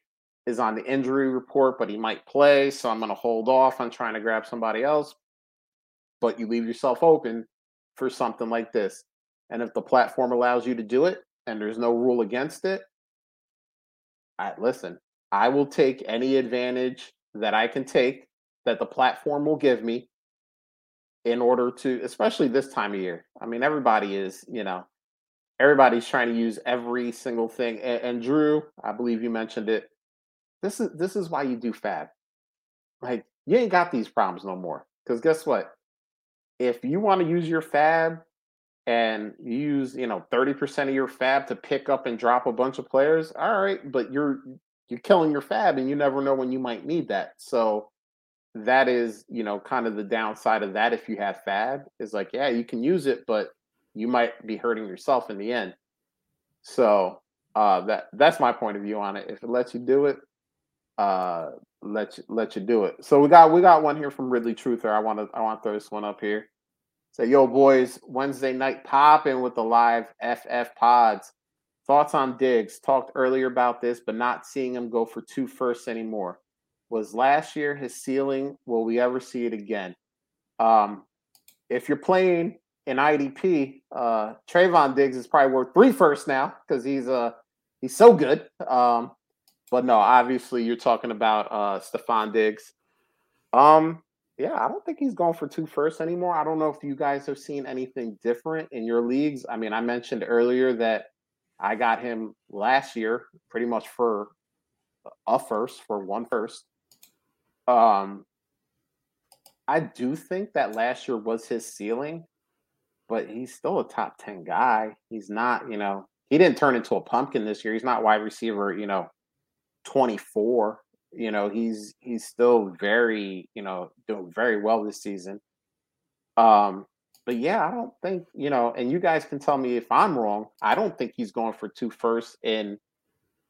is on the injury report, but he might play, so I'm gonna hold off on trying to grab somebody else. But you leave yourself open for something like this. And if the platform allows you to do it and there's no rule against it, I listen, I will take any advantage that I can take that the platform will give me in order to especially this time of year. I mean everybody is, you know, everybody's trying to use every single thing and, and Drew, I believe you mentioned it. This is this is why you do FAAB. Like you ain't got these problems no more. Cuz guess what? If you want to use your FAAB and use you know 30% of your FAAB to pick up and drop a bunch of players all right but you're you're killing your FAAB and you never know when you might need that. So that is you know kind of the downside of that if you have FAAB is like yeah you can use it but you might be hurting yourself in the end. So uh that that's my point of view on it. If it lets you do it uh let you let you do it. So we got we got one here from ridley truther. I want to i want to throw this one up here. Say, yo, boys, Wednesday night popping with the live FF pods. Thoughts on Diggs? Talked earlier about this, but not seeing him go for two firsts anymore. Was last year his ceiling? Will we ever see it again? Um, if you're playing in IDP, uh, Trevon Diggs is probably worth three firsts now because he's uh he's so good. Um, but no, obviously you're talking about uh Stefon Diggs. Um, yeah, I don't think he's going for two firsts anymore. I don't know if you guys have seen anything different in your leagues. I mean, I mentioned earlier that I got him last year pretty much for a first, for one first. Um, I do think that last year was his ceiling, but he's still a top 10 guy. He's not, you know, he didn't turn into a pumpkin this year. He's not wide receiver, you know, 24 you know, he's he's still very, you know, doing very well this season. Um, but yeah, I don't think, you know, and you guys can tell me if I'm wrong. I don't think he's going for two firsts in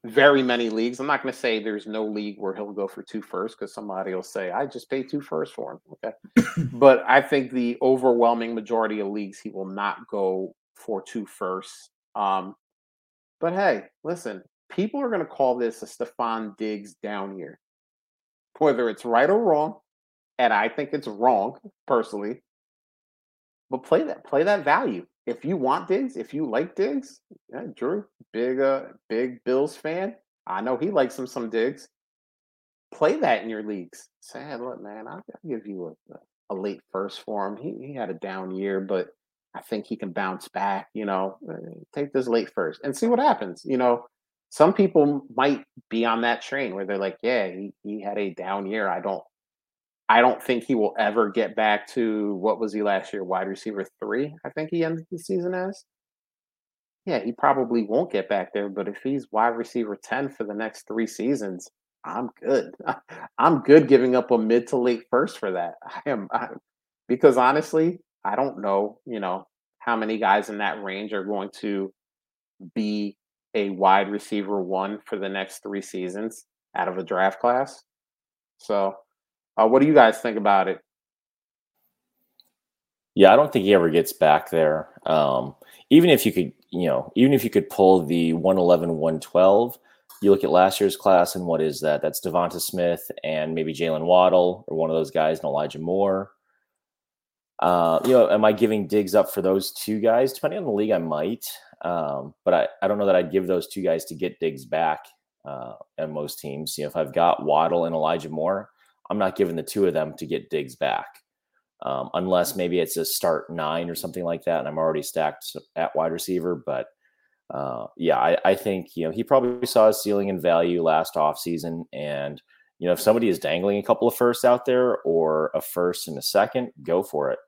very many leagues. I'm not going to say there's no league where he'll go for two firsts because somebody will say, I just paid two firsts for him. Okay. but I think the overwhelming majority of leagues, he will not go for two firsts. Um, but hey, listen, people are going to call this a Stefon Diggs down year, whether it's right or wrong. And I think it's wrong personally. But play that, play that value. If you want Diggs, if you like Diggs, yeah, Drew, big, uh, big Bills fan. I know he likes him some Diggs. Play that in your leagues. Say, hey, look, man, I'll, I'll give you a, a late first for him. He, he had a down year, but I think he can bounce back. You know, uh, take this late first and see what happens. You know, some people might be on that train where they're like, yeah, he, he had a down year. I don't I don't think he will ever get back to what was he last year, wide receiver three, I think he ended the season as. Yeah, he probably won't get back there, but if he's wide receiver 10 for the next three seasons, I'm good. I'm good giving up a mid to late first for that. I am I, because honestly, I don't know, you know, how many guys in that range are going to be a wide receiver one for the next three seasons out of a draft class. So, uh, what do you guys think about it? Yeah, I don't think he ever gets back there. Um, even if you could, you know, even if you could pull the 111, 112, you look at last year's class and what is that? That's Devonta Smith and maybe Jaylen Waddle or one of those guys and Elijah Moore. Uh, you know, am I giving Diggs up for those two guys? Depending on the league, I might. Um, but I, I don't know that I'd give those two guys to get Diggs back uh, on most teams. You know, if I've got Waddle and Elijah Moore, I'm not giving the two of them to get Diggs back. Um, unless maybe it's a start nine or something like that, and I'm already stacked at wide receiver. But uh, yeah, I, I, think you know he probably saw his ceiling in value last offseason. and you know if somebody is dangling a couple of firsts out there or a first and a second, go for it.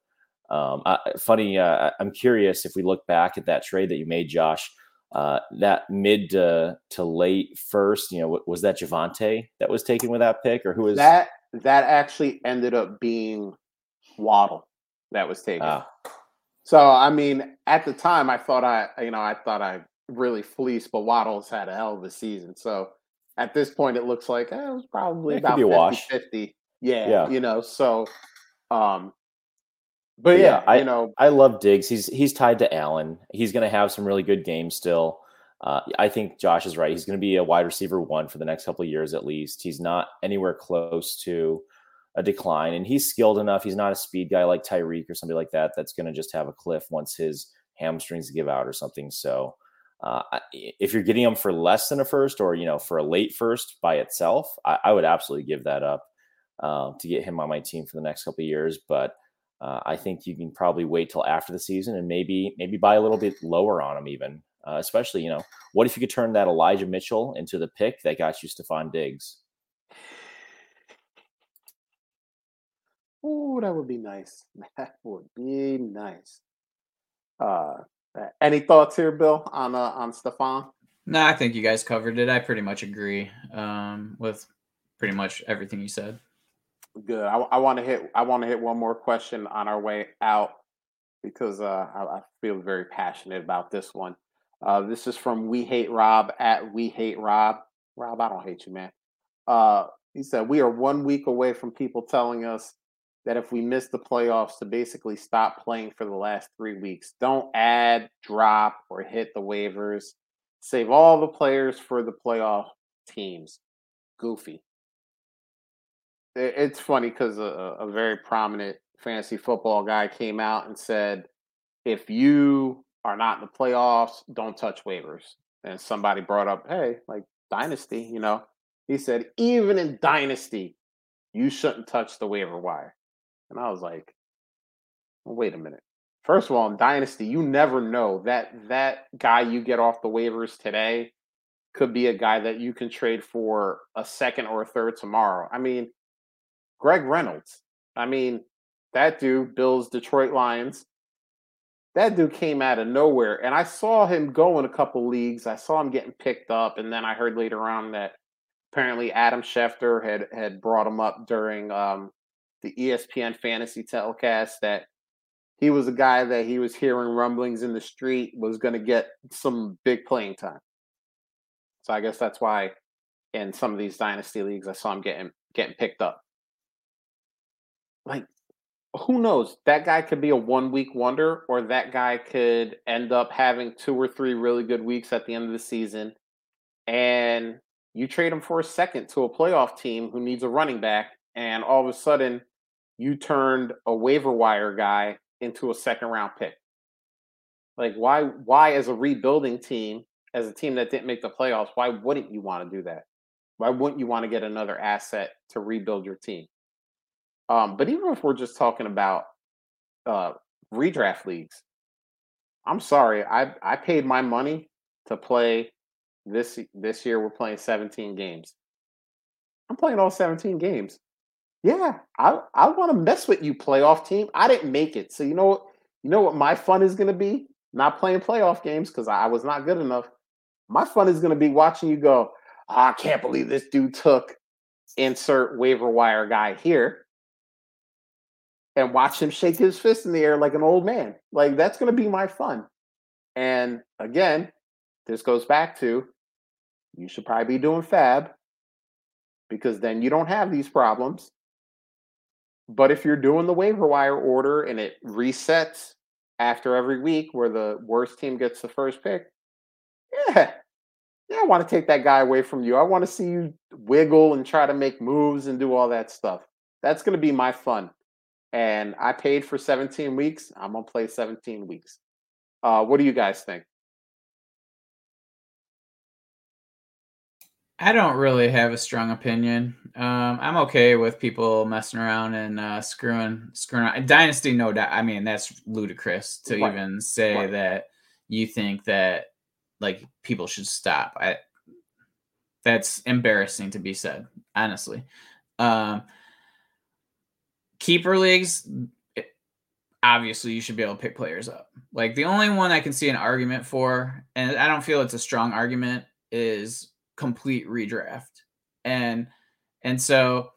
Um, I, funny, uh, I'm curious if we look back at that trade that you made, Josh. Uh, that mid to, to late first, you know, was that Javonte that was taken with that pick, or who was that? That actually ended up being Waddle that was taken. Ah. So I mean, at the time, I thought I, you know, I thought I really fleeced, but Waddle's had a hell of a season. So at this point, it looks like eh, it was probably it about be a 50, wash. 50. Yeah, Yeah. you know, so um but Yeah, yeah, you know, I love Diggs. He's he's tied to Allen. He's going to have some really good games still. Uh, I think Josh is right. He's going to be a wide receiver one for the next couple of years at least. He's not anywhere close to a decline, and he's skilled enough. He's not a speed guy like Tyreek or somebody like that. That's going to just have a cliff once his hamstrings give out or something. So, uh, if you're getting him for less than a first, or you know, for a late first by itself, I, I would absolutely give that up uh, to get him on my team for the next couple of years. But uh, I think you can probably wait till after the season and maybe maybe buy a little bit lower on him even. Uh, especially, you know, what if you could turn that Elijah Mitchell into the pick that got you Stefon Diggs? Oh, that would be nice. That would be nice. Uh any thoughts here, Bill, on uh on Stefon? No, I think you guys covered it. I pretty much agree um, with pretty much everything you said. Good. I, I want to hit. I want to hit one more question on our way out because uh, I, I feel very passionate about this one. Uh, this is from We Hate Rob at We Hate Rob. Rob, I don't hate you, man. Uh, he said we are one week away from people telling us that if we miss the playoffs, to basically stop playing for the last three weeks. Don't add, drop, or hit the waivers. Save all the players for the playoff teams. Goofy it's funny because a, a very prominent fantasy football guy came out and said, if you are not in the playoffs, don't touch waivers. And somebody brought up, hey, like dynasty, you know, he said, even in dynasty, you shouldn't touch the waiver wire. And I was like, well, wait a minute. First of all, in dynasty, you never know that that guy you get off the waivers today could be a guy that you can trade for a second or a third tomorrow. I mean, Craig Reynolds. I mean, that dude, Bills Detroit Lions. That dude came out of nowhere, and I saw him go in a couple leagues. I saw him getting picked up, and then I heard later on that apparently Adam Schefter had had brought him up during um, the ESPN fantasy telecast that he was a guy that he was hearing rumblings in the street was going to get some big playing time. So I guess that's why in some of these dynasty leagues I saw him getting getting picked up like who knows? That guy could be a one week wonder or that guy could end up having two or three really good weeks at the end of the season and you trade him for a second to a playoff team who needs a running back and all of a sudden you turned a waiver wire guy into a second round pick. Like why why as a rebuilding team as a team that didn't make the playoffs why wouldn't you want to do that? Why wouldn't you want to get another asset to rebuild your team um, but even if we're just talking about uh, redraft leagues, I'm sorry, I I paid my money to play this this year. We're playing 17 games. I'm playing all 17 games. Yeah, I I want to mess with you, playoff team. I didn't make it, so you know what you know what my fun is going to be? Not playing playoff games because I, I was not good enough. My fun is going to be watching you go. "Oh, I can't believe this dude took insert waiver wire guy here and watch him shake his fist in the air like an old man. Like that's going to be my fun. And again, this goes back to you should probably be doing FAAB because then you don't have these problems. But if you're doing the waiver wire order and it resets after every week where the worst team gets the first pick, yeah. Yeah, I want to take that guy away from you. I want to see you wiggle and try to make moves and do all that stuff. That's going to be my fun and I paid for 17 weeks. I'm gonna play 17 weeks. Uh, what do you guys think? I don't really have a strong opinion. Um, I'm okay with people messing around and uh, screwing, screwing. Around. Dynasty, no doubt. I mean, that's ludicrous to Right. even say Right. that you think that like people should stop. I, that's embarrassing to be said, honestly. Um, keeper leagues, obviously, you should be able to pick players up. Like the only one I can see an argument for, and I don't feel it's a strong argument, is complete redraft. And and so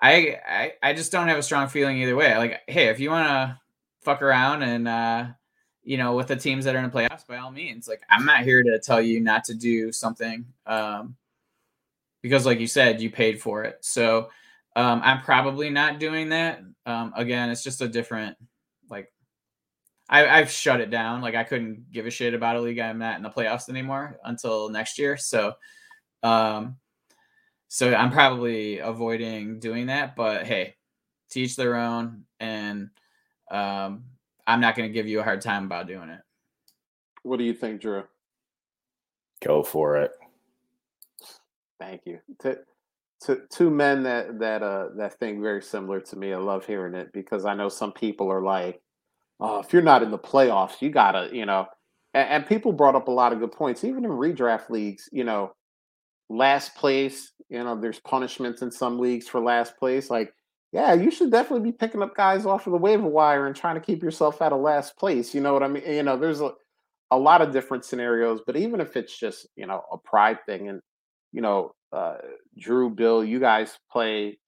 I I, I just don't have a strong feeling either way. Like, hey, if you want to fuck around and uh, you know, with the teams that are in the playoffs, by all means, like I'm not here to tell you not to do something, um, because like you said, you paid for it. So um, I'm probably not doing that. Um, again, it's just a different, like, I, I've shut it down. Like I couldn't give a shit about a league I'm not in the playoffs anymore until next year. So, um, so I'm probably avoiding doing that. But hey, teach their own, and um, I'm not going to give you a hard time about doing it. What do you think, Drew? Go for it. Thank you. To, to two men that that uh that think very similar to me. I love hearing it because I know some people are like, "Oh, if you're not in the playoffs, you gotta," you know. And, and people brought up a lot of good points, even in redraft leagues. You know, last place. You know, there's punishments in some leagues for last place. Like yeah, you should definitely be picking up guys off of the waiver wire and trying to keep yourself out of last place. You know what I mean? You know, there's a, a lot of different scenarios, but even if it's just, you know, a pride thing and, you know, uh, Drew, Bill, you guys play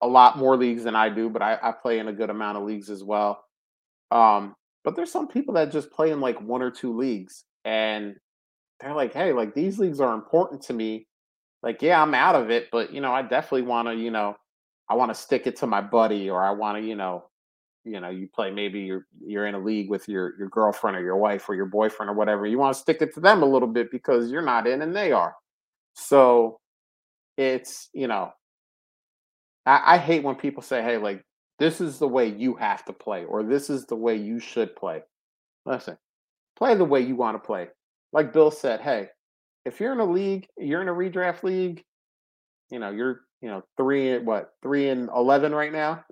a lot more leagues than I do, but I, I play in a good amount of leagues as well. Um, but there's some people that just play in like one or two leagues and they're like, hey, like these leagues are important to me. Like, yeah, I'm out of it, but you know, I definitely want to, you know, I want to stick it to my buddy, or I want to, you know, you know, you play maybe you're you're in a league with your your girlfriend or your wife or your boyfriend or whatever. You want to stick it to them a little bit because you're not in and they are. So it's you know, I, I hate when people say, "Hey, like this is the way you have to play," or "This is the way you should play." Listen, play the way you want to play. Like Bill said, hey, if you're in a league, you're in a redraft league, you know, you're you know, three what three and eleven right now,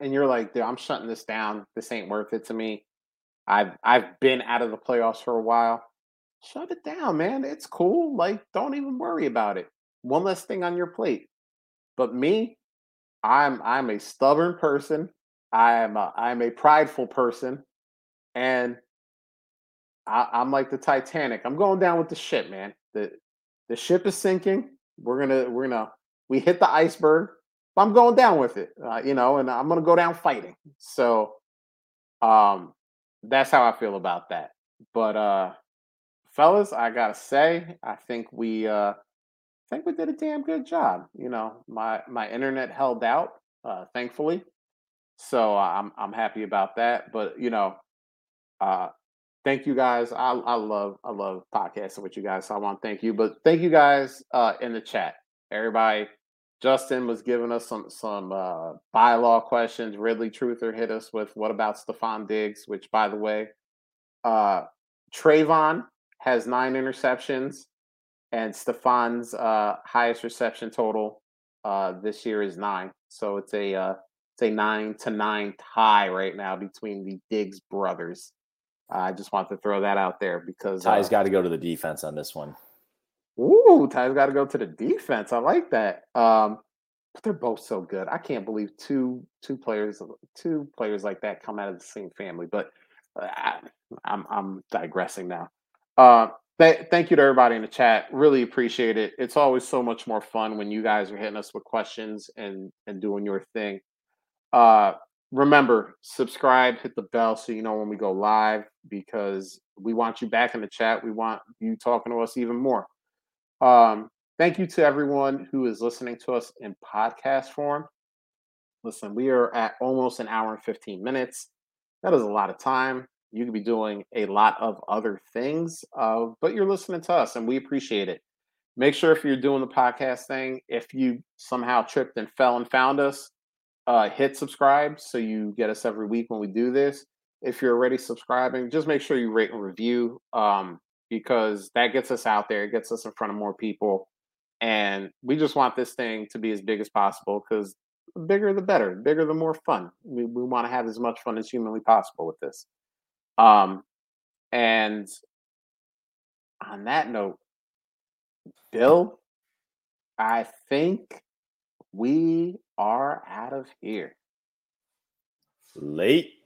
and you're like, I'm shutting this down. This ain't worth it to me. I've I've been out of the playoffs for a while. Shut it down, man. It's cool. Like, don't even worry about it. One less thing on your plate. But me, I'm I'm a stubborn person. I am a, I'm a prideful person, and I, I'm like the Titanic. I'm going down with the ship, man. the The ship is sinking. We're gonna we're gonna we hit the iceberg. I'm going down with it, uh, you know, and I'm to go down fighting. So, um, that's how I feel about that. But, uh, fellas, I gotta say, I think we, uh, I think we did a damn good job. You know, my my internet held out, uh, thankfully, so I'm I'm happy about that. But you know, uh, thank you guys. I I love I love podcasting with you guys. So I want to thank you. But thank you guys uh, in the chat. Everybody Justin was giving us some some uh, bylaw questions. Ridley Truther hit us with what about Stefon Diggs? Which, by the way, uh, Trevon has nine interceptions, and Stefon's uh, highest reception total uh, this year is nine. So it's a uh, it's a nine to nine tie right now between the Diggs brothers. I just want to throw that out there because Ty's uh, got to go to the defense on this one. Ooh, Ty's got to go to the defense. I like that. Um, but they're both so good. I can't believe two two players two players like that come out of the same family. But uh, I, am I'm, I'm digressing now. Uh, th- thank you to everybody in the chat. Really appreciate it. It's always so much more fun when you guys are hitting us with questions and and doing your thing. Uh, remember, subscribe, hit the bell so you know when we go live because we want you back in the chat. We want you talking to us even more. Um, thank you to everyone who is listening to us in podcast form. Listen, we are at almost an hour and 15 minutes. That is a lot of time. You could be doing a lot of other things, uh, but you're listening to us and we appreciate it. Make sure if you're doing the podcast thing, if you somehow tripped and fell and found us, uh, hit subscribe so you get us every week when we do this. If you're already subscribing, just make sure you rate and review. Um, because that gets us out there, it gets us in front of more people. And we just want this thing to be as big as possible because bigger the better, bigger the more fun. We, we want to have as much fun as humanly possible with this. Um, and on that note, Bill, I think we are out of here. Late.